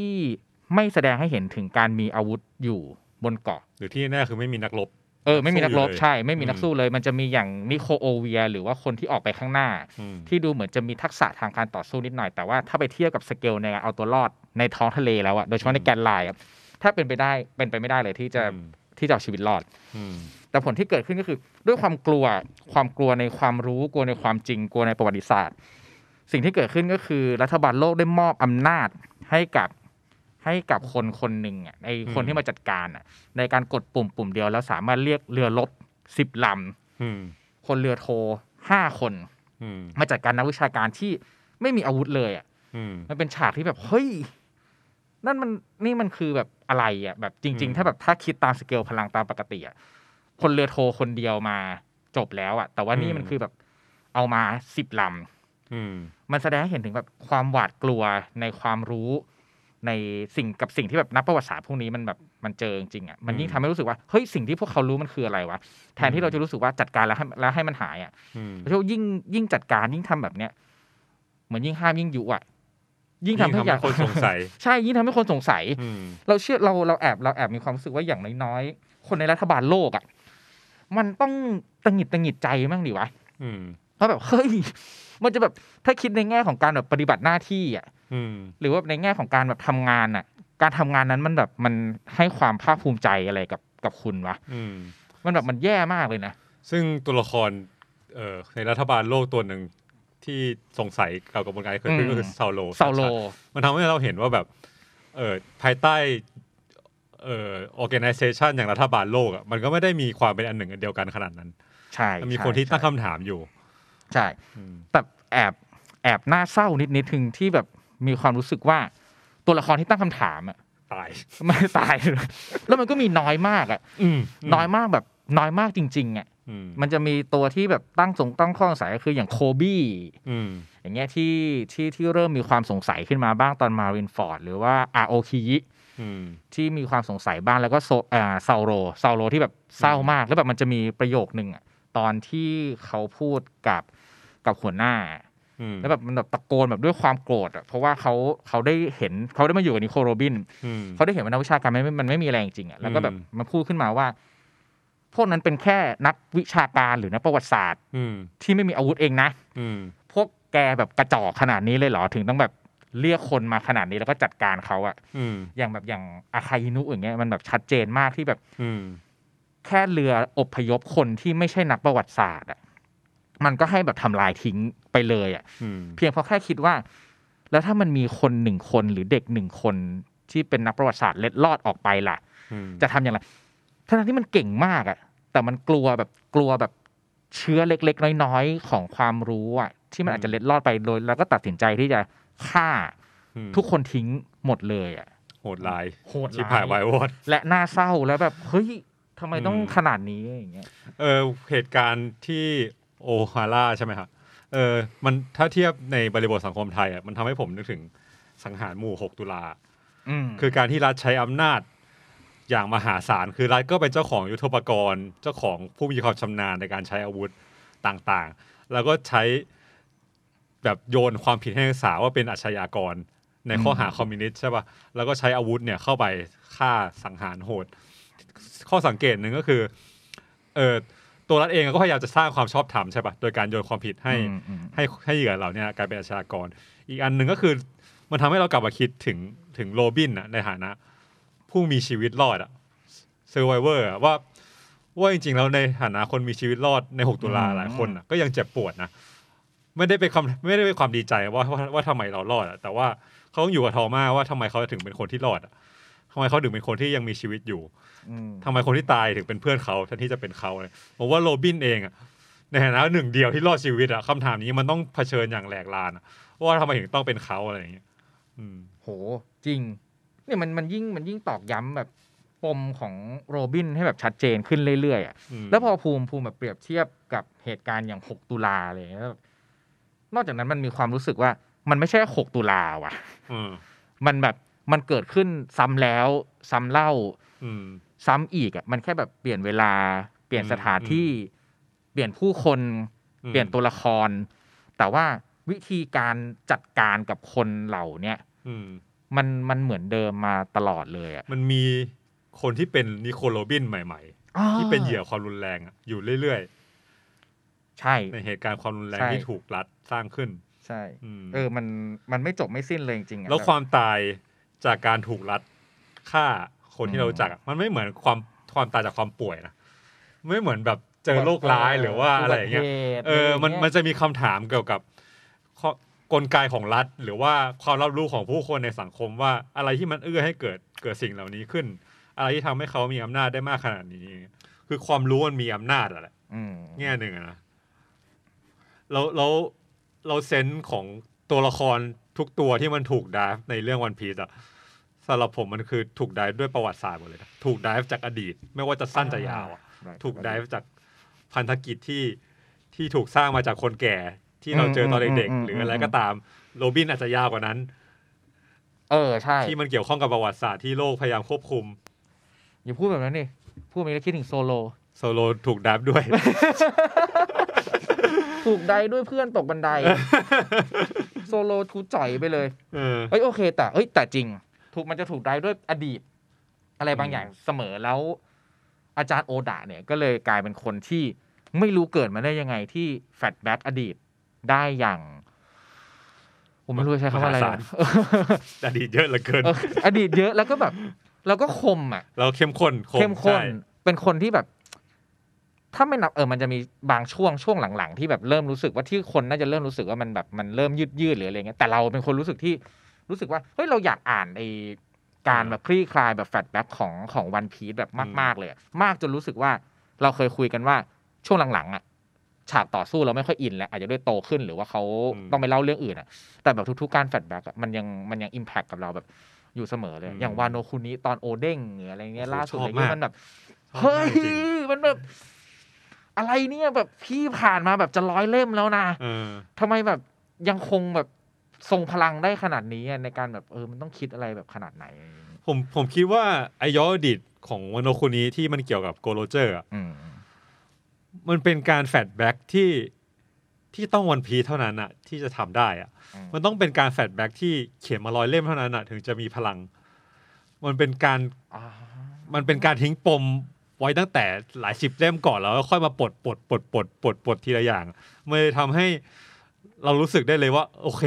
ไม่แสดงให้เห็นถึงการมีอาวุธอยู่บนเกาะ หรือที่แน่คือไม่มีนักรบเออไม่มีนักรบสู้อยู่เลยใช่ ไม่มีนักอืมสู้เลย มันจะมีอย่างนิโคโอเวีย หรือว่าคนที่ออกไปข้างหน้าอืมที่ดูเหมือนจะมีทักษะทางการต่อสู้นิดหน่อย แต่ว่าถ้าไปเทียบกับสเกลในการเอาตัวรอดในท้องทะเลแล้วอะโดยเฉพาะในแกนไลน์อะถ้าเป็นไปได้เป็นไปไม่ได้เลยที่จะอืม ที่จะเอาชีวิตรอดอืมแต่ผลที่เกิดขึ้นก็คือ ด้วยความกลัวความกลัวในความรู้กลัวในความจริงกลัวในประวัติศาสตร์ สิ่งที่เกิดขึ้นก็คือรัฐบาลโลกได้มอบอำนาจให้กับให้กับคนคนหนึ่งอะไอคนอืมที่มาจัดการอะ ในการกดปุ่มปุ่มเดียวแล้วสามารถเรียกเรือรบสิบลอืมำคนเรือโทห้าคนอืมมาจัดการนักวิชาการที่ไม่มีอาวุธเลยอะอืมมันเป็นฉากที่แบบเฮ้ย นั่นมันนี่มันคือแบบอะไรอะแบบจริงอืมๆถ้าแบบถ้าคิดตามสเกลพลังตามปกติอะคนเรือโทคนเดียวมาจบแล้วอะ แต่ว่านี่มันคือแบบเอามาสิบลอืมำมันแสดงให้เห็นถึงแบบความหวาดกลัวในความรู้ในสิ่งกับสิ่งที่แบบนักประวัติศาสตร์พวกนี้มันแบบมันเจอจริงๆอะมันยิ่งทำให้รู้สึกว่าเฮ้ยสิ่งที่พวกเขารู้มันคืออะไรวะแทนที่เราจะรู้สึกว่าจัดการแล้วให้แล้วให้มันหายอะอืมเพราะว่ายิ่งยิ่งจัดการยิ่งทำแบบเนี้ยเหมือนยิ่งห้ามยิ่งยุอะ ยิ่งทำให้อยากคนสงสัย ใช่ยิ่งทำให้คนสงสัยอืมเราเชื่อเราเราแอบเราแอบมีความรู้สึกว่าอย่างน้อยๆคนในรัฐบาลโลกอะมันต้องตังหงิดตังหงิดใจมั่งดิวะอืมเพราะแบบเฮ้ยมันจะแบบถ้าคิดในแง่ของการแบบปฏิบัติหน้าที่อะอืมหรือว่าในแง่ของการแบบทำงานอะ การทำงานนั้นมันแบบมันให้ความภาคภูมิใจอะไรกับกับคุณวะอืมมันแบบมันแย่มากเลยนะซึ่งตัวละครเอ่อในรัฐบาลโลกตัวหนึ่ง ที่สงสัยเกี่ยวกับกระบวนการที่เกิดขึ้นอืมก็คือซาโลซาโล มันทำให้เราเห็นว่าแบบ เอ่อภายใต้เอ่อ organization อย่างรัฐบาลโลกอะมันก็ไม่ได้มีความเป็นอันหนึ่งอันเดียวกันขนาดนั้น ใช่มันมีใช่คนที่ตั้งใช่คำถามอยู่ ใช่อืมแต่แอบแอบน่าเศร้านิดนิดถึงที่แบบมีความรู้สึกว่า ตัวละครที่ตั้งคำถามอะตายไม่ตายเลยแล้วมันก็มีน้อยมากอะอืมน้อยมากแบบน้อยมากจริง ๆอะอื มมันจะมีตัวที่แบบตั้งสงตั้งข้อสงสัยก็คืออย่างโคบี้อืมอย่างเงี้ยที่ที่ที่เริ่มมีความสงสัยขึ้นมาบ้างตอนมารินฟอร์ด หรือว่าอาโอคิยิอืมที่มีความสงสัยบ้างแล้วก็โซอ่าซาโรซาโรที่แบบเศร้ามาก แล้วแบบมันจะมีประโยคนึงอะตอนที่เขาพูดกับกับหัวหน้าอืมแล้วแบบมันแบบตะโกนแบบด้วยความโกรธอะเพราะว่าเขาเขาได้เห็นเขาได้มาอยู่กับนิโคลโรบินอืมเขาได้เห็นว่านักวิชาการมันไม่มันไม่มีอะไรจริงๆอะแล้วก็แบบอืมมาพูดขึ้นมาว่า พวกนั้นเป็นแค่นักวิชาการหรือนักประวัติศาสตร์ อืม ที่ไม่มีอาวุธเองนะ อืม พวกแกแบบกระจอกขนาดนี้เลยเหรอถึงต้องแบบเรียกคนมาขนาดนี้แล้วก็จัดการเขาอะอืม อย่างแบบอย่างอาคาอินุอย่างเงี้ยมันแบบชัดเจนมากที่แบบ อืม แค่เรืออพยพคนที่ไม่ใช่นักประวัติศาสตร์อะมันก็ให้แบบทำลายทิ้งไปเลยอะอืม เพียงเพราะแค่คิดว่า แล้วถ้ามันมีคนหนึ่งคนหรือเด็กหนึ่งคนที่เป็นนักประวัติศาสตร์เล็ดลอดออกไปล่ะ อืม จะทำอย่างไร ทั้งๆที่มันเก่งมากอะแต่มันกลัวแบบกลัวแบบเชื้อเล็ก ๆ น้อยๆของความรู้อะที่มันอาจจะเล็ดลอดไปโดยแล้วก็ตัดสินใจที่จะฆ่าอืมทุกคนทิ้งหมดเลยอะโหดร้ายโหดชิบร้าหายยวายวอดและน่าเศร้าแล้วแบบเฮ้ยทำไมต้องอืมขนาดนี้อย่างเงี้ยเออเหตุการณ์ที่โอฮาร่าใช่ไหมครับเออมันถ้าเทียบในบริบทสังคมไทยอะมันทำให้ผมนึกถึงสังหารหมู่ 6 ตุลาอืมคือการที่รัฐใช้อำนาจ อย่างมหาศาลคือรัฐก็เป็นเจ้าของยุทโธปกรณ์ เจ้าของผู้มีความชำนาญในการใช้อาวุธต่างๆ แล้วก็ใช้แบบโยนความผิดให้นักศึกษาว่าเป็นอาชญากรในข้อหาคอมมิวนิสต์ใช่ปะ่ะ แล้วก็ใช้อาวุธเนี่ยเข้าไปฆ่าสังหารโหด ข้อสังเกตหนึ่งก็คือเออตัวรัฐเองก็พยายามจะสร้างความชอบธรรมใช่ปะ่ะ โดยการโยนความผิดให้อืมอืมให้ให้เหยื่อเหล่าเนี้ยกลายเป็นอาชญากร อีกอันหนึ่งก็คือมันทำให้เรากลับมาคิดถึงถึงโรบินอะในฐานะ ผู้มีชีวิตรอดอะ survivor ว่าว่าจริงๆแล้วในฐานะคนมีชีวิตรอดใน 6 ตุลาอืมหลายคนอะก็ยังเจ็บปวดนะไม่ได้เป็นความไม่ได้เป็นความดีใจว่าว่าว่าทำไมเรารอดอะแต่ว่าเขาต้องอยู่กับทอมาว่าทำไมเขาถึงเป็นคนที่รอดอะทำไมเขาถึงเป็นคนที่ยังมีชีวิตอยู่อืมทำไมคนที่ตายถึงเป็นเพื่อนเขาแทนที่จะเป็นเขาเลยผมว่าโรบินเองอะในฐานะหนึ่งเดียวที่รอดชีวิตอะคำถามนี้มันต้องเผชิญอย่างแหลกลานอะว่าทำไมถึงต้องเป็นเขาอะไรอย่างเงี้ยอืมโหจริง เนี่ยมันมันยิ่งมันยิ่งตอกย้ำแบบปมของโรบินให้แบบชัดเจนขึ้นเรื่อยๆอะอืมแล้วพอภูมิภูมิแบบเปรียบเทียบกับเหตุการณ์อย่าง 6 ตุลาอะไรอย่างเลยแล้วนอกจากนั้นมันมีความรู้สึกว่ามันไม่ใช่ 6 ตุลาว่ะอืมมันแบบมันเกิดขึ้นซ้ำแล้ว ซ้ำเล่าอืมซ้ำอีกอะมันแค่แบบเปลี่ยนเวลา เปลี่ยนอืมสถานที่ เปลี่ยนผู้คนอืมเปลี่ยนตัวละคร แต่ว่าวิธีการจัดการกับคนเหล่าเนี้ยอื มมันมันเหมือนเดิมมาตลอดเลยอะมันมีคนที่เป็นนิโคลโรบินใหม่ๆ ที่เป็นเหยื่อความรุนแรงอะอยู่เรื่อยใช่ๆในเหตุการณ์ความรุนแรงใช่ที่ถูกรัฐสร้างขึ้น ใช่อืมเออมันมันไม่จบไม่สิ้นเลยจริงๆอะแล้วความตายจากการถูกรัฐฆ่าคนที่อืมเรารู้จักอะมันไม่เหมือนความความตายจากความป่วยนะไม่เหมือนแบบเจอโรคร้ายหรือว่าอะไรอย่างเงี้ยอุบัติหตุเออมันะไรย่างงี้ยมันจะมีคำถามเกี่ยวกับข้อ กลไกของรัฐ หรือว่าความรับรู้ของผู้คนในสังคมว่าอะไรที่มันเอื้อให้เกิดเกิดสิ่งเหล่านี้ขึ้น อะไรที่ทำให้เขามีอำนาจได้มากขนาดนี้ คือความรู้มันมีอำนาจอะแหละอืมแง่หนึ่งอะนะแล้วแล้วเราเซนส์ของตัวละครทุกตัวที่มันถูกดฟในเรื่องวันพีซอะสำหรับผมมันคือถูกดฟด้วยประวัติศาสตร์หมดเลยนะถูกดฟจากอดีต ไม่ว่าจะสั้นจะยาวอะถูกไดฟ์จากพันธกิจที่ที่ถูกสร้างมาจากคนแก่ ที่เราเจอตอนเด็กๆ หรืออะไรก็ตาม โรบินอาจจะยาวกว่านั้น เออใช่ ที่มันเกี่ยวข้องกับประวัติศาสตร์ที่โลกพยายามควบคุม อย่าพูดแบบนั้นนี่พูดไปแล้วคิดถึงโซโล โซโลถูกดับด้วย ถูกใดด้วยเพื่อนตกบันได โซโลทูจ่อยไปเลยเออเอ้ยโอเค แต่เอ้ยแต่จริง ถูกมันจะถูกได้ด้วยอดีต อะไรบางอืมอย่างเสมอแล้ว อาจารย์โอดะเนี่ยก็เลยกลายเป็นคนที่ไม่รู้เกิดมาได้ยังไงที่แฟลชแบ็กอดีต ได้อย่างผมไม่รู้จะใช้คำว่าอะไรมหาศาลนะอดีตเยอะเหลือเกินเอออดีตเยอะแล้วก็แบบแล้วก็คมอะ เราเข้มข้นเข้มข้นใช่เป็นคนที่แบบ ถ้าไม่นับเออมันจะมีบางช่วงช่วงหลังๆ ที่แบบเริ่มรู้สึกว่าที่คนน่าจะเริ่มรู้สึกว่ามันแบบมันเริ่มยืดยืดๆหรืออะไรเงี้ยแต่เราเป็นคนรู้สึกที่รู้สึกว่าเฮ้ยเราอยากอ่านไอการแบบคลี่คลายแบบแฟลชแบ็กของของวันพีซแบบมาก ๆ เลยอะมากจนรู้สึกว่าเราเคยคุยกันว่าช่วงหลังๆอะ ฉากต่อสู้เราไม่ค่อยอินแล้วอาจจะด้วยโตขึ้นหรือว่าเขาต้องไปเล่าเรื่องอื่นอะ แต่แบบทุกๆการ flashback อะมันยังมันยัง impact กับเราแบบอยู่เสมอเลย อย่างวานโนคุนิตอนโอเด้งหรืออะไรเงี้ยล่าสุดอะไรเงี้ยมันแบบชอบเฮ้มากยจริงมันแบบอะไรเนี่ยแบบพี่ผ่านมาแบบจะร้อยเล่มแล้วนะเออทำไมแบบยังคงแบบทรงพลังได้ขนาดนี้อะในการแบบเออมันต้องคิดอะไรแบบขนาดไหน ผมผมคิดว่าไอย้อนอดีตของวาโนะคุนิที่มันเกี่ยวกับโกล โรเจอร์อะอื มมันเป็นการ flashback ที่ที่ต้องวันพีซเท่านั้นอะที่จะทำได้อะอืมมันต้องเป็นการ flashback ที่เขียนมาร้อยเล่มเท่านั้นอะถึงจะมีพลัง มันเป็นการอ่ามันเป็นการทิ้งปมไว้ตั้งแต่หลายสิบเล่มก่อนแล้วค่อยมาปลดปลดปลดปลดปลดปลดทีละอย่างมันเลยทำให้เรารู้สึกได้เลยว่า โอเค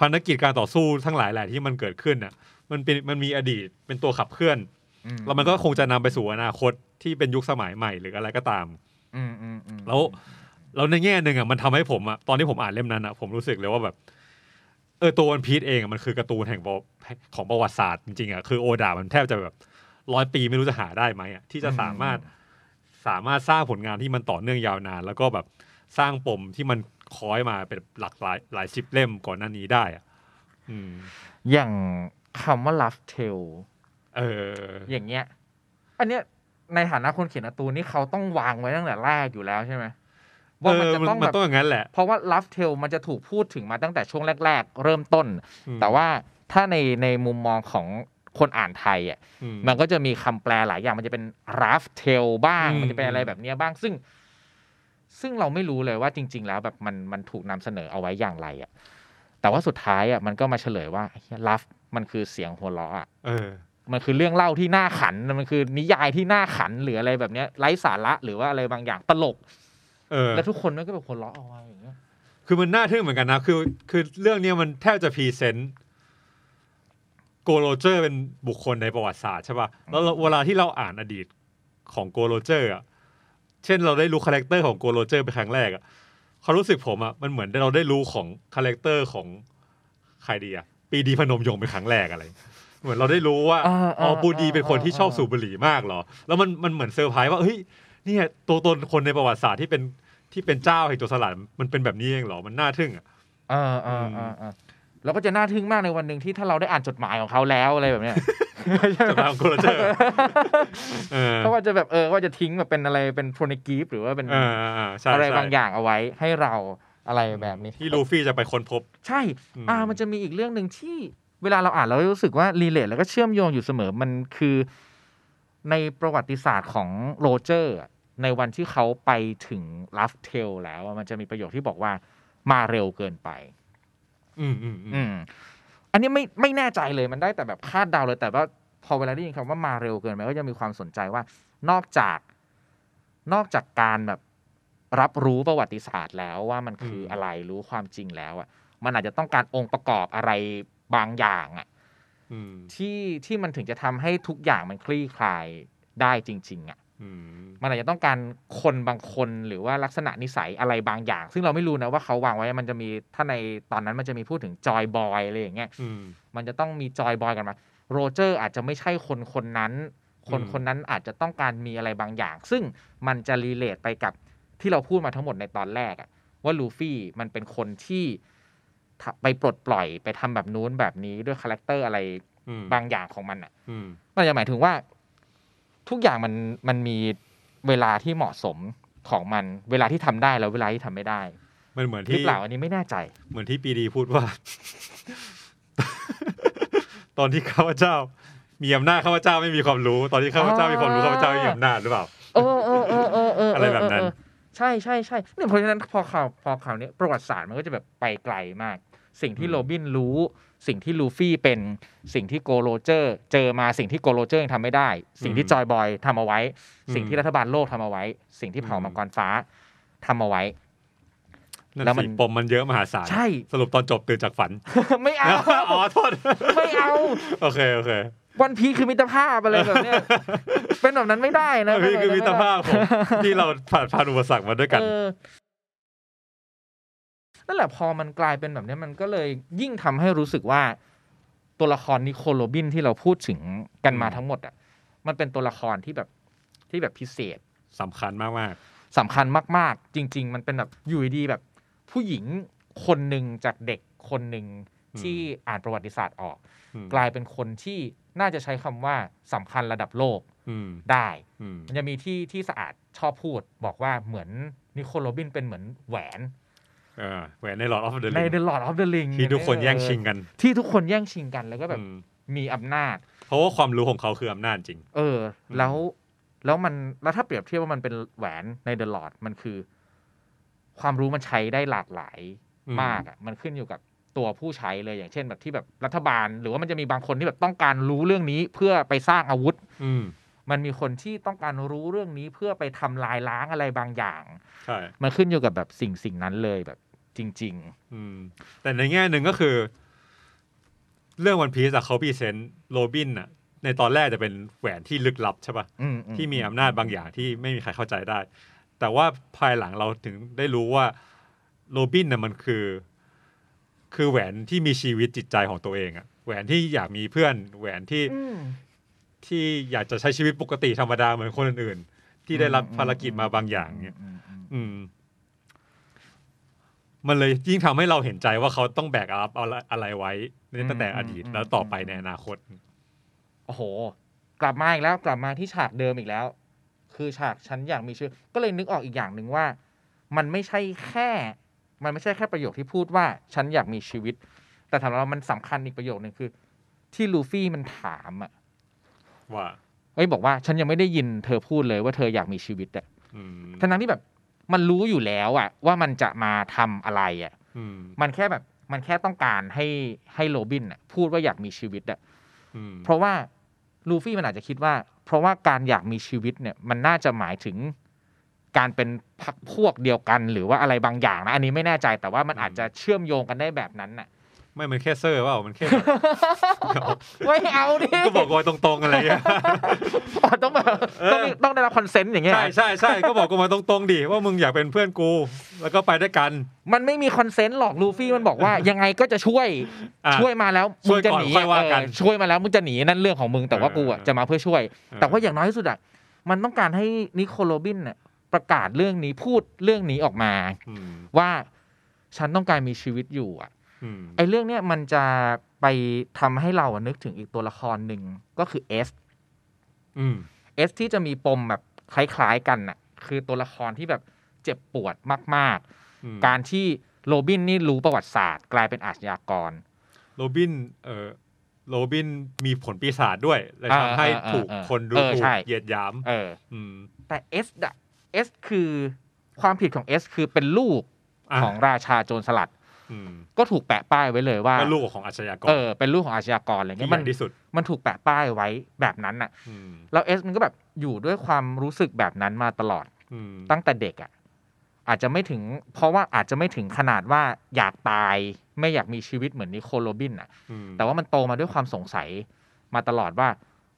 พันธกิจการต่อสู้ทั้งหลายแหละที่มันเกิดขึ้นน่ะ มันเป็นมันมีอดีตเป็นตัวขับเคลื่อนอืมแล้วมันก็คงจะนำไปสู่อนาคตที่เป็นยุคสมัยใหม่หรืออะไรก็ตามอืมอืมอืม แล้วแล้วในแง่หนึ่งอะมันทำให้ผมอะตอนที่ผมอ่านเล่มนั้นอะผมรู้สึกเลยว่าแบบเออตัววันพีซเองอะมันคือการ์ตูนแห่งประของประวัติศาสตร์จริงๆอะคือโอดามันแทบจะแบบร้อยปีไม่รู้จะหาได้ไหมอะที่จะสามารถสามารถสร้างผลงานที่มันต่อเนื่องยาวนาน แล้วก็แบบสร้างปมที่มันคอยมาเป็นหลักหลายหลายสิบเล่มก่อนหน้านี้ได้อะอืมอย่างคำว่า love tale เออ อย่างเงี้ย อันเนี้ย ในฐานะคนเขียนการ์ตูนนี่เขาต้องวางไว้ตั้งแต่แรกอยู่แล้วใช่ไหมว่ามันจะเออต้องมัแบนบต้องอย่างนั้นแหละ เพราะว่า love tale มันจะถูกพูดถึงมาตั้งแต่ช่วงแรก ๆ เริ่มต้นอืมแต่ว่าถ้าในในมุมมองของคนอ่านไทยอะอืมมันก็จะมีคำแปลหลายอย่างมันจะเป็น raft tale บ้างอืมมันจะเป็นอะไรแบบเนี้ยบ้างซึ่ง ซึ่งเราไม่รู้เลยว่าจริง ๆ แล้วแบบมันมันถูกนำเสนอเอาไว้อย่างไรอะแต่ว่าสุดท้ายอะมันก็มาเฉลยว่า love มันคือเสียงหัวเราะอะเออ มันคือเรื่องเล่าที่น่าขัน มันคือนิยายที่น่าขันหรืออะไรแบบเนี้ยไร้สาระหรือว่าอะไรบางอย่างตลก เออ แล้วทุกคนมันก็แบบคนล้อเอาไว้อย่างเงี้ย คือมันน่าทึ่งเหมือนกันนะ คือ คือเรื่องเนี้ยมันแทบจะ present โกล โรเจอร์เป็นบุคคลในประวัติศาสตร์ใช่ป่ะ แล้วเราเวลาที่เราอ่านอดีตของโกล โรเจอร์อะ เช่นเราได้รู้ character ของโกล โรเจอร์เป็นครั้งแรกอะความรู้สึกผมอะมันเหมือนเราได้รู้ของ character ของใครดีอะปรีดีพนมยงค์เป็นครั้งแรกอะไร เหมือนเราได้รู้ว่าอ่าอ๋ออ่าปรีดีเป็นคนที่อ่าชอบสูบบุหรี่มากเหรอ แล้วมันมันเหมือนเซอร์ไพรส์ว่าเฮ้ยเนี่ยตัวตนคนในประวัติศาสตร์ที่เป็นที่เป็นเจ้าแห่งโจรสลัดมันเป็นแบบนี้เองเหรอมันน่าทึ่งอะเออเออเออเออแล้วก็จะน่าทึ่งมากในวันหนึ่งที่ถ้าเราได้อ่านจดหมายของเขาแล้วอะไรแบบเนี้ยจดหมายของ โกล โรเจอร์ เออเขาว่าจะแบบเออว่าจะทิ้งแบบเป็นอะไรเป็นโพเนกลีฟหรือว่าเป็นเออเออเออใช่อะไรใช่บางอย่างเอาไว้ให้เราอะไรแบบนี้ที่ลูฟี่จะไปค้นพบ ใช่อืมอ่ามันจะมีอีกเรื่องหนึ่งที่ เวลาเราอ่านเรารู้สึกว่า relate แล้วก็เชื่อมโยงอยู่เสมอมันคือในประวัติศาสตร์ของโรเจอร์อะในวันที่เขาไปถึงลัฟเทลแล้วอะมันจะมีประโยคที่บอกว่ามาเร็วเกินไปอืมอืมอืมอืมอันนี้ไม่ไม่แน่ใจเลยมันได้แต่แบบคาดเดาเลยแต่ว่าพอเวลาได้ยินคำว่ามาเร็วเกินไปก็จะมีความสนใจว่านอกจากนอกจากการแบบรับรู้ประวัติศาสตร์แล้วว่ามันคืออะไรรู้ความจริงแล้วอะ มันอาจจะต้องการองค์ประกอบอะไร บางอย่างอะอืมที่ที่มันถึงจะทำให้ทุกอย่างมันคลี่คลายได้จริง ๆอะอืมมันอาจจะต้องการคนบางคนหรือว่าลักษณะนิสัยอะไรบางอย่าง ซึ่งเราไม่รู้นะว่าเขาวางไว้มันจะมีถ้าในตอนนั้นมันจะมีพูดถึงจอยบอยอะไรอย่างเงี้ยอืมมันจะต้องมีจอยบอยกันมาโรเจอร์อาจจะไม่ใช่คนคนนั้น คนอืมคนนั้นอาจจะต้องการมีอะไรบางอย่าง ซึ่งมันจะ relate ไปกับที่เราพูดมาทั้งหมดในตอนแรกอะว่าลูฟี่มันเป็นคนที่ทะ ไปปลดปล่อยไปทำแบบนู้นแบบนี้ด้วย character อะไรอืมบางอย่างของมันอะอืมมันจะหมายถึงว่า ทุกอย่างมันมันมีเวลาที่เหมาะสมของมันเวลาที่ทำได้แล้วเวลาที่ทำไม่ได้ มันเหมือนหรือที่เปล่าอันนี้ไม่แน่ใจ เหมือนที่ปรีดีพูดว่า ตอนที่ข้าพเจ้า มีอำนาจข้าพเจ้าไม่มีความรู้ ตอนที่ข้าพเจ้ามีความรู้ข้าพเจ้าไม่มีอำนาจหรือเปล่าเออเออเออเออเอออะไรแบบนั้นเออ ใช่ใช่ใช่เนี่ยเพราะฉะนั้นพอข่าวพอข่าวเนี้ยประวัติศาสตร์มันก็จะแบบไปไกลมาก สิ่งที่อืมโรบินรู้ สิ่งที่ลูฟี่เป็นสิ่งที่โกล โรเจอร์ เจอมาสิ่งที่โกล โรเจอร์ยังทำไม่ได้ สิ่งที่จอยบอยทำเอาไว้ สิ่งที่รัฐบาลโลกทำเอาไว้ สิ่งที่เผ่ามังกรฟ้าทำเอาไว้นั่นแล้วมันสิปมมันเยอะมหาศาลใช่ สรุปตอนจบตื่นจากฝัน ไม่เอา อ๋อโทษ ไม่เอา โอเค โอเค วันพีคือมิตรภาพอะไรแบบเนี้ยเป็นแบบนั้นไม่ได้นะนี่คือมิตรภาพของที่เราผ่านผ่านอุปสรรคมาด้วยกันเออนั่นแหละพอมันกลายเป็นแบบเนี้ยมันก็เลยยิ่งทำให้รู้สึกว่า ตัวละครนิโคลโรบินที่เราพูดถึงกันมาอืมทั้งหมดอะมันเป็นตัวละครที่แบบที่แบบพิเศษสำคัญมากสำคัญมาก ๆ จริง ๆ มันเป็นแบบอยู่ดีๆแบบ ผู้หญิงคนหนึ่งจากเด็กคนหนึ่งที่อ่านประวัติศาสตร์ออกๆอืม กลายเป็นคนที่น่าจะใช้คำว่าสำคัญระดับโลกอืมได้อืมมันจะมีที่ที่สะอาดชอบพูดบอกว่าเหมือนนิโค โรบินเป็นเหมือนแหวนเออแหวนใน Lord of the ใน Ring The Lord of the Ring ที่ทุกคนแย่งชิงกัน ที่ทุกคนแย่งชิงกันแล้วก็แบบอืมมีอำนาจ เพราะว่าความรู้ของเขาคืออำนาจจริง เออ แล้วแล้วมันแล้วถ้าเปรียบเทียบว่ามันเป็นแหวนใน The Lord มันคือ ความรู้มันใช้ได้หลากหลายอืมมากอะ มันขึ้นอยู่กับ ตัวผู้ใช้เลยอย่างเช่นแบบที่แบบรัฐบาล หรือว่ามันจะมีบางคนที่แบบต้องการรู้เรื่องนี้เพื่อไปสร้างอาวุธ อืมมันมีคนที่ต้องการรู้เรื่องนี้เพื่อไปทำลายล้างอะไรบางอย่างใช่มันขึ้นอยู่กับแบบสิ่งสิ่งนั้นเลยแบบจริงอืม แต่ในแง่หนึ่งก็คือ เรื่องวันพีซอะเขา present โรบินอะในตอนแรกจะเป็นแหวนที่ลึกลับใช่ปะๆอือืที่มีอำนาจบางอย่างที่ไม่มีใครเข้าใจได้ แต่ว่าภายหลังเราถึงได้รู้ว่าโรบินน่ะมันคือ คือแหวนที่มีชีวิตจิตใจของตัวเองอะแหวนที่อยากมีเพื่อน แหวนที่อืมที่อยากจะใช้ชีวิตปกติธรรมดาเหมือนคนอื่นๆที่ได้รับภารกิจมาบางอย่างเนี่ยอืมอืมอืมมันเลยยิ่งทำให้เราเห็นใจว่าเขาต้องแบกรับเอาอะไรไว้ในตั้งแต่อดีตแล้วต่อไปในอนาคต โอ้โห กลับมาอีกแล้วกลับมาที่ฉากเดิมอีกแล้ว คือฉากฉันอยากมีชื่อ ก็เลยนึกออกอีกอย่างหนึ่งว่า มันไม่ใช่แค่ มันไม่ใช่แค่ประโยคที่พูดว่าฉันอยากมีชีวิต แต่สำหรับเรามันสำคัญอีกประโยคหนึ่งคือ ที่ลูฟี่มันถามอะว่าเอ้ยบอกว่าฉันยังไม่ได้ยินเธอพูดเลยว่าเธออยากมีชีวิตอะอืมทั้งนั้นที่แบบมันรู้อยู่แล้วอะว่ามันจะมาทำอะไรอะอืมมันแค่แบบมันแค่ต้องการให้ให้โรบินอะพูดว่าอยากมีชีวิตอะอืมเพราะว่าลูฟี่มันอาจจะคิดว่า เพราะว่าการอยากมีชีวิตเนี่ย มันน่าจะหมายถึง การเป็นพักพวกเดียวกัน หรือว่าอะไรบางอย่างนะอันนี้ไม่แน่ใจแต่ว่ามันอาจจะเชื่อมโยงกันได้แบบนั้นน่ะไม่มันแค่เซอร์ว่ามันแค่แบบไม่เอาดิก็บอกกันมาตรงๆอะไรเงี้ยอ๋อต้องแบบต้องมีต้องได้รับค consent อย่างเงี้ยใช่ใช่ใช่ก็บอกกันมาตรงๆดิว่ามึงอยากเป็นเพื่อนกู แล้วก็ไปด้วยกัน มันไม่มี consent หรอกลูฟี่มันบอกว่า ยังไงก็จะช่วยอะช่วยมาแล้วมึงจะหนีช่วยก่อนค่อยว่ากันเออช่วยมาแล้วมึงจะหนีนั่นเรื่องของมึงแต่ว่าเออกูอะเออจะมาเพื่อช่วยเออแต่ว่าอย่างน้อยที่สุดอะมันต้องการให้นิโค โรบินเนี่ย ประกาศเรื่องนี้พูดเรื่องนี้ออกมาอืมว่าฉันต้องการมีชีวิตอยู่อะอืมไอ้เรื่องเนี้ยมันจะไปทำให้เราอะนึกถึงอีกตัวละครหนึ่งก็คือเอสอืมเอสที่จะมีปมแบบคล้ายๆกันน่ะ คือตัวละครที่แบบเจ็บปวดมากอืมๆการที่โรบินนี่รู้ประวัติศาสตร์ กลายเป็นอาชญากร โรบิน เออโรบินมีผลปีศาจด้วยเลยทำให้อ่าอ่าถูกอ่าคนดูเออถูกใช่เหยียดหยามเอออืมแต่เอสอะ เอสคือความผิดของเอสคือเป็นลูกอะของราชาโจรสลัด อืมก็ถูกแปะป้ายไว้เลยว่าก็ลูกของอาชญากรเออเป็นลูกของอาชญากรอะไรที่เงี้ยใหมันญ่ที่สุดมันถูกแปะป้ายไว้แบบนั้นอะอืมแล้วเอสมันก็แบบอยู่ด้วยความรู้สึกแบบนั้นมาตลอดอืมตั้งแต่เด็กอะอาจจะไม่ถึง เพราะว่าอาจจะไม่ถึงขนาดว่าอยากตายไม่อยากมีชีวิตเหมือนนิโคลโรบินอะอืมแต่ว่ามันโตมาด้วยความสงสัยมาตลอดว่า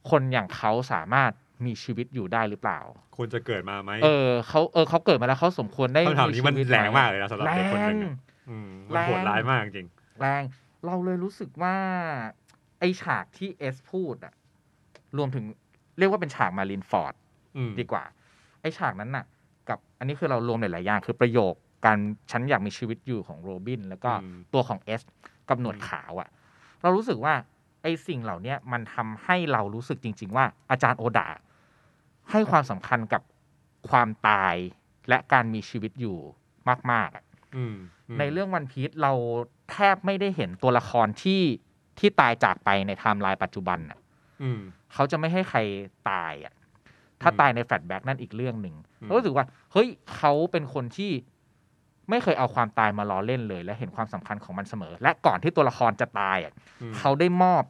คนอย่างเขาสามารถ มีชีวิตอยู่ได้หรือเปล่า ควรจะเกิดมาไหมเออเขาเออเขาเกิดมาแล้วเขาสมควรได้คำถามนี้มันชีวิตแรงไหมากเลยนะสำหรับแรเด็กคนหนึ่งงอะอืมมันแรงโหดร้ายมากจริงแรงเราเลยรู้สึกว่า ไอฉากที่เอสพูดอะรวมถึงเรียกว่าเป็นฉากมารินฟอร์ดอืมดีกว่า ไอฉากนั้นน่ะ กับอันนี้คือเรารวมหลายๆอย่างคือประโยคการฉันอยากมีชีวิตอยู่ของโรบิน แล้วก็อืมตัวของเอสกับหนวดขาวอะ่ะ เรารู้สึกว่าไอสิ่งเหล่าเนี้ยมันทำให้เรารู้สึกจริง ๆ ว่าอาจารย์โอดา ให้ความสำคัญกับความตายและการมีชีวิตอยู่มากๆอะอืมมในเรื่องวันพีซเราแทบไม่ได้เห็นตัวละครที่ที่ตายจากไปในไทม์ไลน์ปัจจุบันน่ะอืมเขาจะไม่ให้ใครตายอะ ถ้าอืมตายใน flashback นั่นอีกเรื่องหนึ่งอืมเรารู้สึกว่า เฮ้ยเขาเป็นคนที่ไม่เคยเอาความตายมาล้อเล่นเลย และเห็นความสำคัญของมันเสมอ และก่อนที่ตัวละครจะตายอะอืมเขาได้มอบ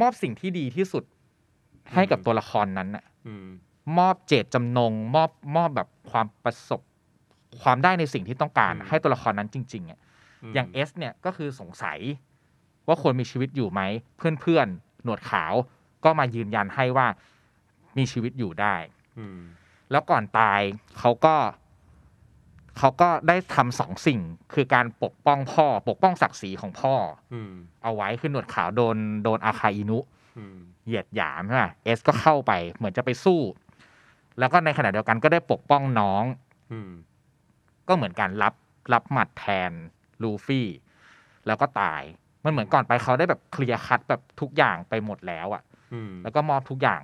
มอบสิ่งที่ดีที่สุด ให้กับอืมตัวละครนั้นน่ะอืมมอบเจตจำนง มอบมอบแบบความประสบความได้ในสิ่งที่ต้องการอืมให้ตัวละครนั้นจริงๆอะอย่างเอสเนี่ยก็คือสงสัยว่าควรมีชีวิตอยู่ไหม เพื่อนๆ หนวดขาวก็มายืนยันให้ว่ามีชีวิตอยู่ได้อืมแล้วก่อนตายเขาก็เขาก็ได้ทำสองสิ่ง คือการปกป้องพ่อ ปกป้องศักดิ์ศรีของพ่ออืมเอาไว้คือหนวดขาวโดนโดนอาคาอินุอืม เหยียดหยามใช่ไหมเอสก็เข้าไปเหมือนจะไปสู้ แล้วก็ในขณะเดียวกันก็ได้ปกป้องน้องอืมก็เหมือนการรับรับหมัดแทนลูฟี่ แล้วก็ตาย มันเหมือนก่อนไปเขาได้แบบเคลียร์คัดแบบทุกอย่างไปหมดแล้วอะอืมแล้วก็มอบทุกอย่าง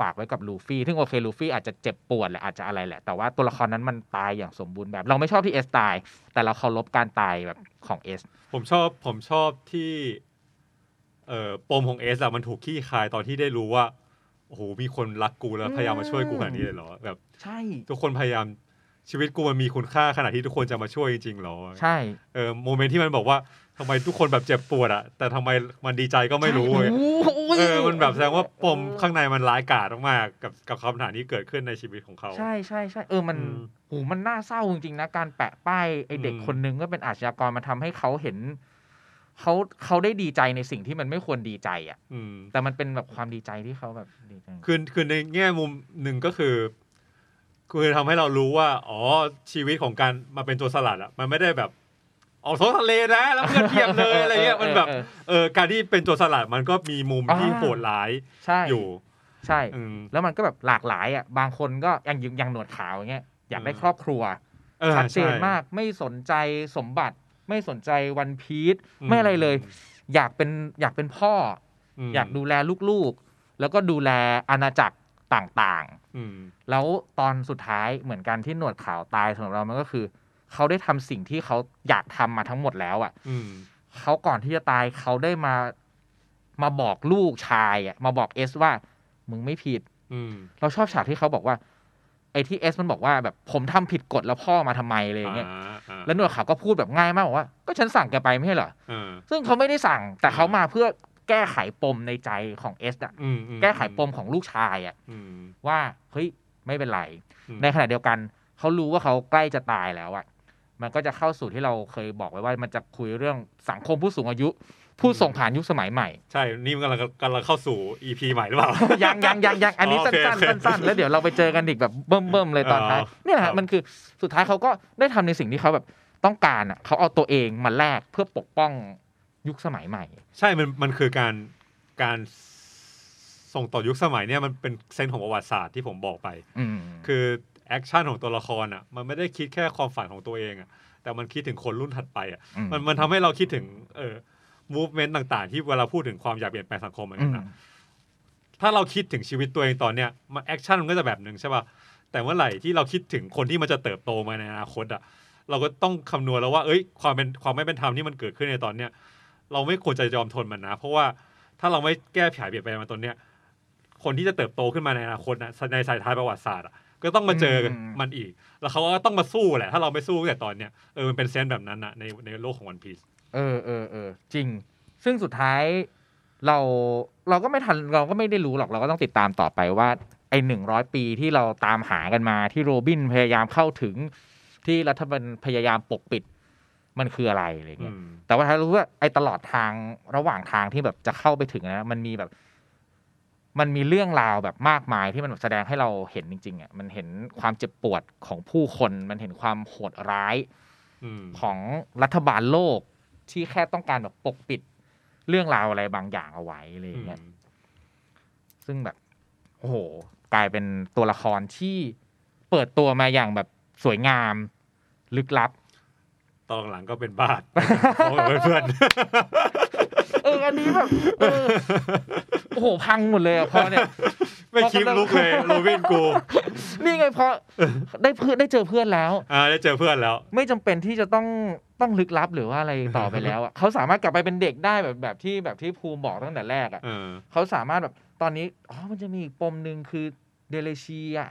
ฝากไว้กับลูฟี่ซึ่งโอเคลูฟี่อาจจะเจ็บปวดแหละอาจจะอะไรแหละ แต่ว่าตัวละครนั้นมันตายอย่างสมบูรณ์แบบ เราไม่ชอบที่เอสตาย แต่เราเคารพการตายแบบของเอส ผมชอบผมชอบที่ เอ่อปมของเอสอะมันถูกคลี่คลายตอนที่ได้รู้ว่าโอ้โหมีคนรักกูแล้วพยายามมาช่วยกูขนาดนี้เลยเหรอแบบ ใช่ ทุกคนพยายามชีวิตกูมันมีคุณค่าขนาดที่ทุกคนจะมาช่วยจริงๆเหรอใช่เออ moment ที่มันบอกว่าทำไมทุกคนแบบเจ็บปวดอะแต่ทำไมมันดีใจก็ไม่รู้ใช่เว้ยโอ้โหเออมันแบบแสดงว่าปมข้างในมันร้ายกาจมากๆกับกับคำถามที่เกิดขึ้นในชีวิตของเขา ใช่ใช่ใช่เออมันอืมโหมันน่าเศร้าจริงๆนะการแปะป้ายไอเด็กอืมคนนึงก็เป็นอาชญากรมาทำให้เขาเห็น เขาเขาได้ดีใจในสิ่งที่มันไม่ควรดีใจอะอืมแต่มันเป็นแบบความดีใจที่เขาแบบดีใจคือคือในแง่มุมหนึ่งก็คือคือทำให้เรารู้ว่า อ๋อชีวิตของการมาเป็นตัวสลัดอะมันไม่ได้แบบออกท้องทะเลนะ แล้วเพื่อนเทียบเลยอะไรเงี้ยมันแบบเออเออการที่เป็นตัวสลัดมันก็มีมุมอ่าที่โหดร้ายใช่อยู่ใช่อืมแล้วมันก็แบบหลากหลายอะบางคนก็อย่างอย่างหนวดขาวอย่างเงี้ยอยากได้อืมครอบครัวออชัดเจนใช่มากไม่สนใจสมบัติ ไม่สนใจวันพีชอืมไม่อะไรเลย อยากเป็นอยากเป็นพ่ออมอยากดูแลลูกๆ แล้วก็ดูแลอาณาจักรต่างอืมๆแล้วตอนสุดท้ายเหมือนกันที่หนวดขาวตายสำหรับเรามันก็คือ เขาได้ทำสิ่งที่เขาอยากทำมาทั้งหมดแล้วอะอืมเขาก่อนที่จะตายเขาได้มามาบอกลูกชายอะมาบอกเอสว่า มึงไม่ผิดอืมเราชอบฉากที่เขาบอกว่า ไอ้ที่เอสมันบอกว่าแบบผมทำผิดกฎแล้วพ่อมาทำไมอะไรอย่างเงี้ยอ่าอ่าแล้วหนวดขาวก็พูดแบบง่ายมากบอกว่าก็ฉันสั่งแกไปไม่ใช่เหรอเออซึ่งเขาไม่ได้สั่งแต่เขามาเพื่อแก้ไขปมในใจของเอสอะอืมอืแก้ไขปมของลูกชายอะอืมว่าเฮ้ยไม่เป็นไรอืมในขณะเดียวกันเขารู้ว่าเขาใกล้จะตายแล้วอะ มันก็จะเข้าสู่ที่เราเคยบอกไว้ว่ามันจะคุยเรื่องสังคมผู้สูงอายุ ผู้ส่งผ่านยุคสมัยใหม่ ใช่ นี่มันกำลังกำลังเข้าสู่ EP ใหม่หรือเปล่า ยังยังยังยังอันนี้อ๋อสั้โอนเคโอเคๆสั้นๆแล้วเดี๋ยวเราไปเจอกันอีกแบบเบิ่มๆเลยตอนท้ายอ๋อเนี่ยแหครัละบมันคือสุดท้ายเขาก็ได้ทำในสิ่งที่เขาแบบต้องการอะเขาเอาตัวเองมาแลกเพื่อปกป้องยุคสมัยใหม่ ใช่ มันมันคือการการส่งต่อยุคสมัยเนี่ยมันเป็น sense ของประวัติศาสตร์ที่ผมบอกไปอืมคือ action ของตัวละครอะมันไม่ได้คิดแค่ความฝันของตัวเองอะแต่มันคิดถึงคนรุ่นถัดไปอะอืมมันมันทำให้เราคิดถึงเออ movement ต่าง ๆ ที่เวลาพูดถึงความอยากเปลี่ยนแปลงสังคมเหมือนอืกันมนะถ้าเราคิดถึงชีวิตตัวเองตอนเนี้ยมัน action มันก็จะแบบหนึ่งใช่ป่ะแต่เมื่อไหร่ที่เราคิดถึงคนที่มันจะเติบโตมาในอนาคตอะเราก็ต้องคำนวณแล้วว่าเอ้ย ความเป็นความไม่เป็นธรรมที่มันเกิดขึ้นในตอนเนี้ยเราไม่ควรจะยอมทนมันนะ เพราะว่าถ้าเราไม่แก้ไขเปลี่ยนแปลงมันตอนเนี้ยคนที่จะเติบโตขึ้นมาในอนาคตนะในสายท้ายประวัติศาสตร์อะ ก็ต้องมาเจอมันอีก แล้วเขาก็ต้องมาสู้แหละ ถ้าเราไม่สู้ตั้งแต่ตอนเนี้ยเออมันเป็นเซนส์แบบนั้นนะในในโลกของวันพีซเออเออเออจริง ซึ่งสุดท้ายเราเราก็ไม่ทันเราก็ไม่ได้รู้หรอกเราก็ต้องติดตามต่อไปว่าไอ้หนึ่งร้อยปีที่เราตามหากันมาที่โรบินพยายามเข้าถึงที่รัฐบาลพยายามปกปิดมันคืออะไรอะไรเงี้ยแต่ว่าถ้ารู้ว่าไอ้ตลอดทางระหว่างทางที่แบบจะเข้าไปถึงนะมันมีแบบ มันมีเรื่องราวแบบมากมายที่มันแบบแสดงให้เราเห็นจริงๆอะมันเห็นความเจ็บปวดของผู้คน มันเห็นความโหดร้ายอืมของรัฐบาลโลกที่แค่ต้องการแบบปกปิดเรื่องราวอะไรบางอย่างเอาไว้อะไรอย่างเงี้ยซึ่งแบบโอ้โหกลายเป็นตัวละครที่เปิดตัวมาอย่างแบบสวยงาม ลึกลับ ตอนหลังก็เป็นบาดเป็นเพื่อน เอออันนี้แบบเออโอ้โหพังหมดเลยอะพอเนี่ยไม่คิดลุกเลยโรบินกู นี่ไงพอได้เพื่อนได้เจอเพื่อนแล้วอ่าได้เจอเพื่อนแล้ว ไม่จำเป็นที่จะต้องต้องลึกลับหรือว่าอะไรต่อไปแล้วอะเขาสามารถกลับไปเป็นเด็กได้แบบแบบที่แบบที่ภูมิบอกตั้งแต่แรกอะเออเขาสามารถแบบตอนนี้อ๋อมันจะมีอีกปมหนึ่งคือเดเลชีอะ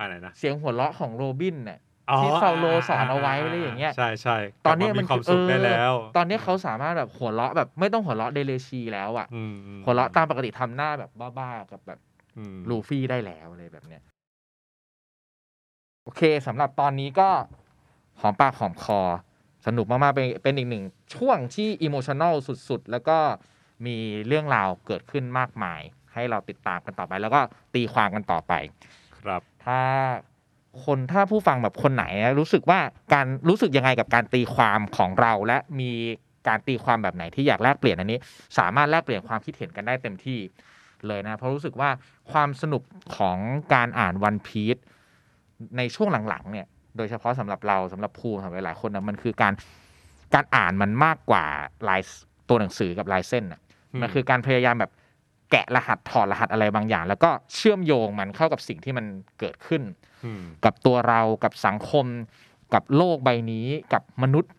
อะไรนะเสียงหัวเราะของโรบินเนี่ยอ๋อ ที่เฟาโลสอนเอาไว้อะไรอย่างเงี้ยใช่ใช่ตอนนี้กลับามันมีความสุขได้แล้วเออตอนนี้เขาสามารถแบบหัวเราะแบบไม่ต้องหัวเราะเดเลชีแล้วอะอืมอืมหัวเราะตามปกติทำหน้าแบบบ้าๆกับแบบอืมลูฟี่ได้แล้วอะไรแบบเนี้ยโอเคสำหรับตอนนี้ก็หอมปากหอมคอ สนุกมากๆเป็นเป็นอีกหนึ่งช่วงที่อิโมชัน a ลสุดๆ แล้วก็มีเรื่องราวเกิดขึ้นมากมาย ให้เราติดตามกันต่อไป แล้วก็ตีความกันต่อไป ครับ ถ้า คนถ้าผู้ฟังแบบคนไหนรู้สึกว่าการรู้สึกยังไงกับการตีความของเราและมีการตีความแบบไหนที่อยากแลกเปลี่ยนอันนี้ สามารถแลกเปลี่ยนความคิดเห็นกันได้เต็มที่เลยนะ เพราะรู้สึกว่าความสนุกของการอ่านวันพีซในช่วงหลังๆเนี่ย โดยเฉพาะสำหรับเราสำหรับภูมิสำหรับหลายๆคนนะมันคือการการอ่านมันมากกว่าลายตัวหนังสือกับลายเส้นอะอืมมันคือการพยายามแบบแกะรหัสถอดรหัสอะไรบางอย่าง แล้วก็เชื่อมโยงมันเข้ากับสิ่งที่มันเกิดขึ้นอืม กับตัวเรากับสังคม กับโลกใบนี้ กับมนุษย์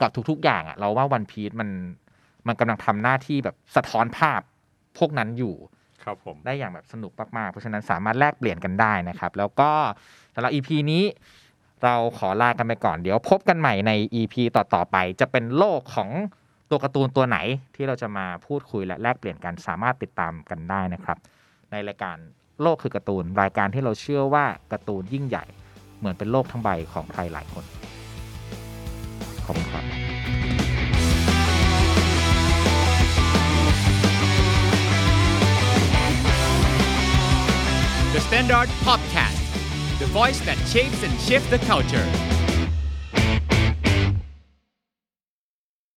กับทุกๆอย่างอะ่ะเราว่าวันพี e มันมันกำลังทำหน้าที่แบบสะท้อนภาพพวกนั้นอยู่ครับผมได้อย่างแบบสนุกมากๆ เพราะฉะนั้นสามารถแลกเปลี่ยนกันได้นะครับ แล้วก็สำหรับ EP นี้เราขอลากันไปก่อน เดี๋ยวพบกันใหม่ใน EP ต่อๆไป จะเป็นโลกของตัวการ์ตูนตัวไหนที่เราจะมาพูดคุยและแลกเปลี่ยนกันสามารถติดตามกันได้นะครับ ในรายการ โลกคือการ์ตูน รายการที่เราเชื่อว่าการ์ตูนยิ่งใหญ่ เหมือนเป็นโลกทั้งใบของใครหลายคน ขอบคุณครับ The Standard Podcast, the voice that shapes and shifts the culture.